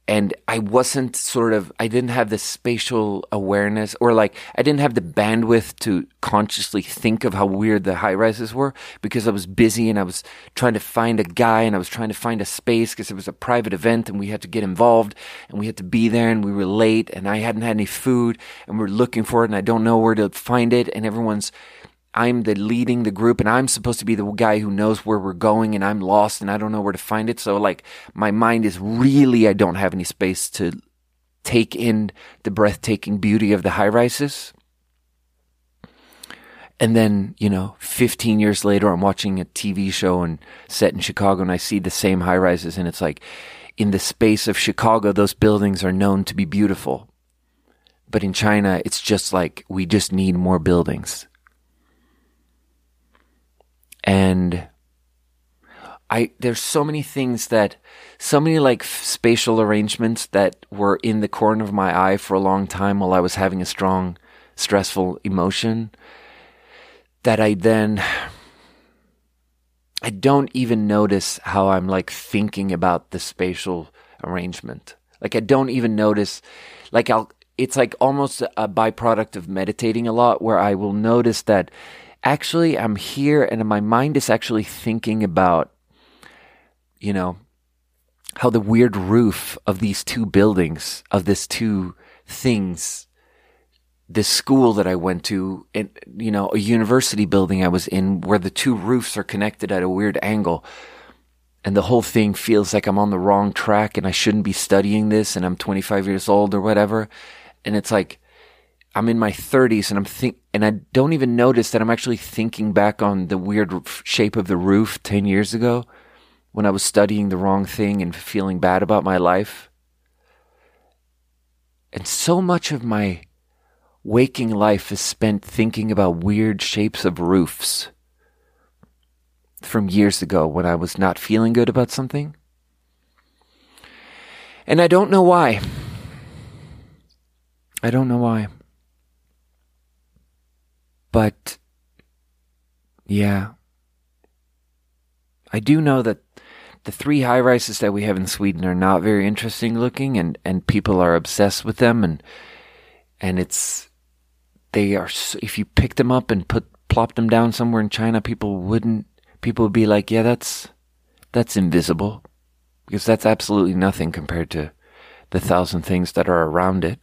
and I wasn't sort of, I didn't have the spatial awareness or like, I didn't have the bandwidth to consciously think of how weird the high rises were because I was busy and I was trying to find a guy and I was trying to find a space because it was a private event and we had to get involved and we had to be there and we were late and I hadn't had any food and we are looking for it and I don't know where to find it and everyone's I'm the leading the group and I'm supposed to be the guy who knows where we're going and I'm lost and I don't know where to find it. So like my mind is really, I don't have any space to take in the breathtaking beauty of the high rises. And then, you know, 15 years later, I'm watching a TV show and set in Chicago and I see the same high rises and it's like in the space of Chicago, those buildings are known to be beautiful. But in China, it's just like we just need more buildings and I there's so many things that so many like spatial arrangements that were in the corner of my eye for a long time while I was having a strong stressful emotion that I then I don't even notice how I'm like thinking about the spatial arrangement. Like I don't even notice like I'll it's like almost a byproduct of meditating a lot where I will notice that actually I'm here and my mind is actually thinking about, you know, how the weird roof of these two buildings, of these two things, this school that I went to, and, you know, a university building I was in where the two roofs are connected at a weird angle. And the whole thing feels like I'm on the wrong track and I shouldn't be studying this and I'm 25 years old or whatever. And it's like, I'm in my 30s and I'm think and I don't even notice that I'm actually thinking back on the weird shape of the roof 10 years ago when I was studying the wrong thing and feeling bad about my life. And so much of my waking life is spent thinking about weird shapes of roofs from years ago when I was not feeling good about something. And I don't know why. I don't know why. But yeah, I do know that the three high rises that we have in Sweden are not very interesting looking, and and people are obsessed with them, and and it's they are. If you pick them up and put plop them down somewhere in China, people wouldn't. People would be like, yeah, that's that's invisible, because that's absolutely nothing compared to the thousand things that are around it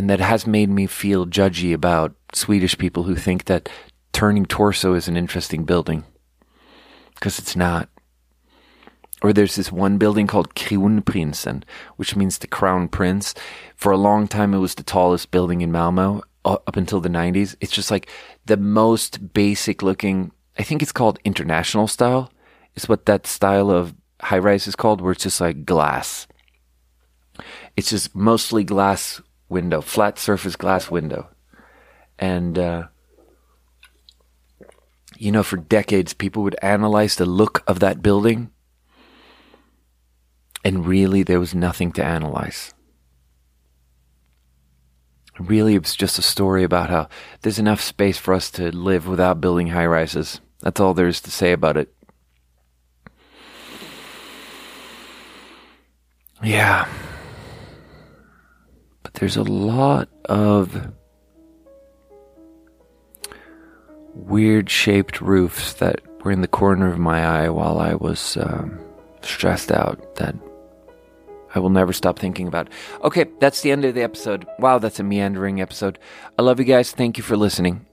and that has made me feel judgy about Swedish people who think that turning torso is an interesting building because it's not. Or there's this one building called Kronprinsen, which means the crown prince. For a long time, it was the tallest building in Malmo up until the 90s. It's just like the most basic looking, I think it's called international style, is what that style of high rise is called, where it's just like glass. It's just mostly glass window, flat surface glass window. And, uh, you know, for decades, people would analyze the look of that building, and really there was nothing to analyze. Really, it was just a story about how there's enough space for us to live without building high rises. That's all there is to say about it. Yeah there's a lot of weird shaped roofs that were in the corner of my eye while I was um, stressed out that I will never stop thinking about. Okay, that's the end of the episode. Wow, that's a meandering episode. I love you guys. Thank you for listening.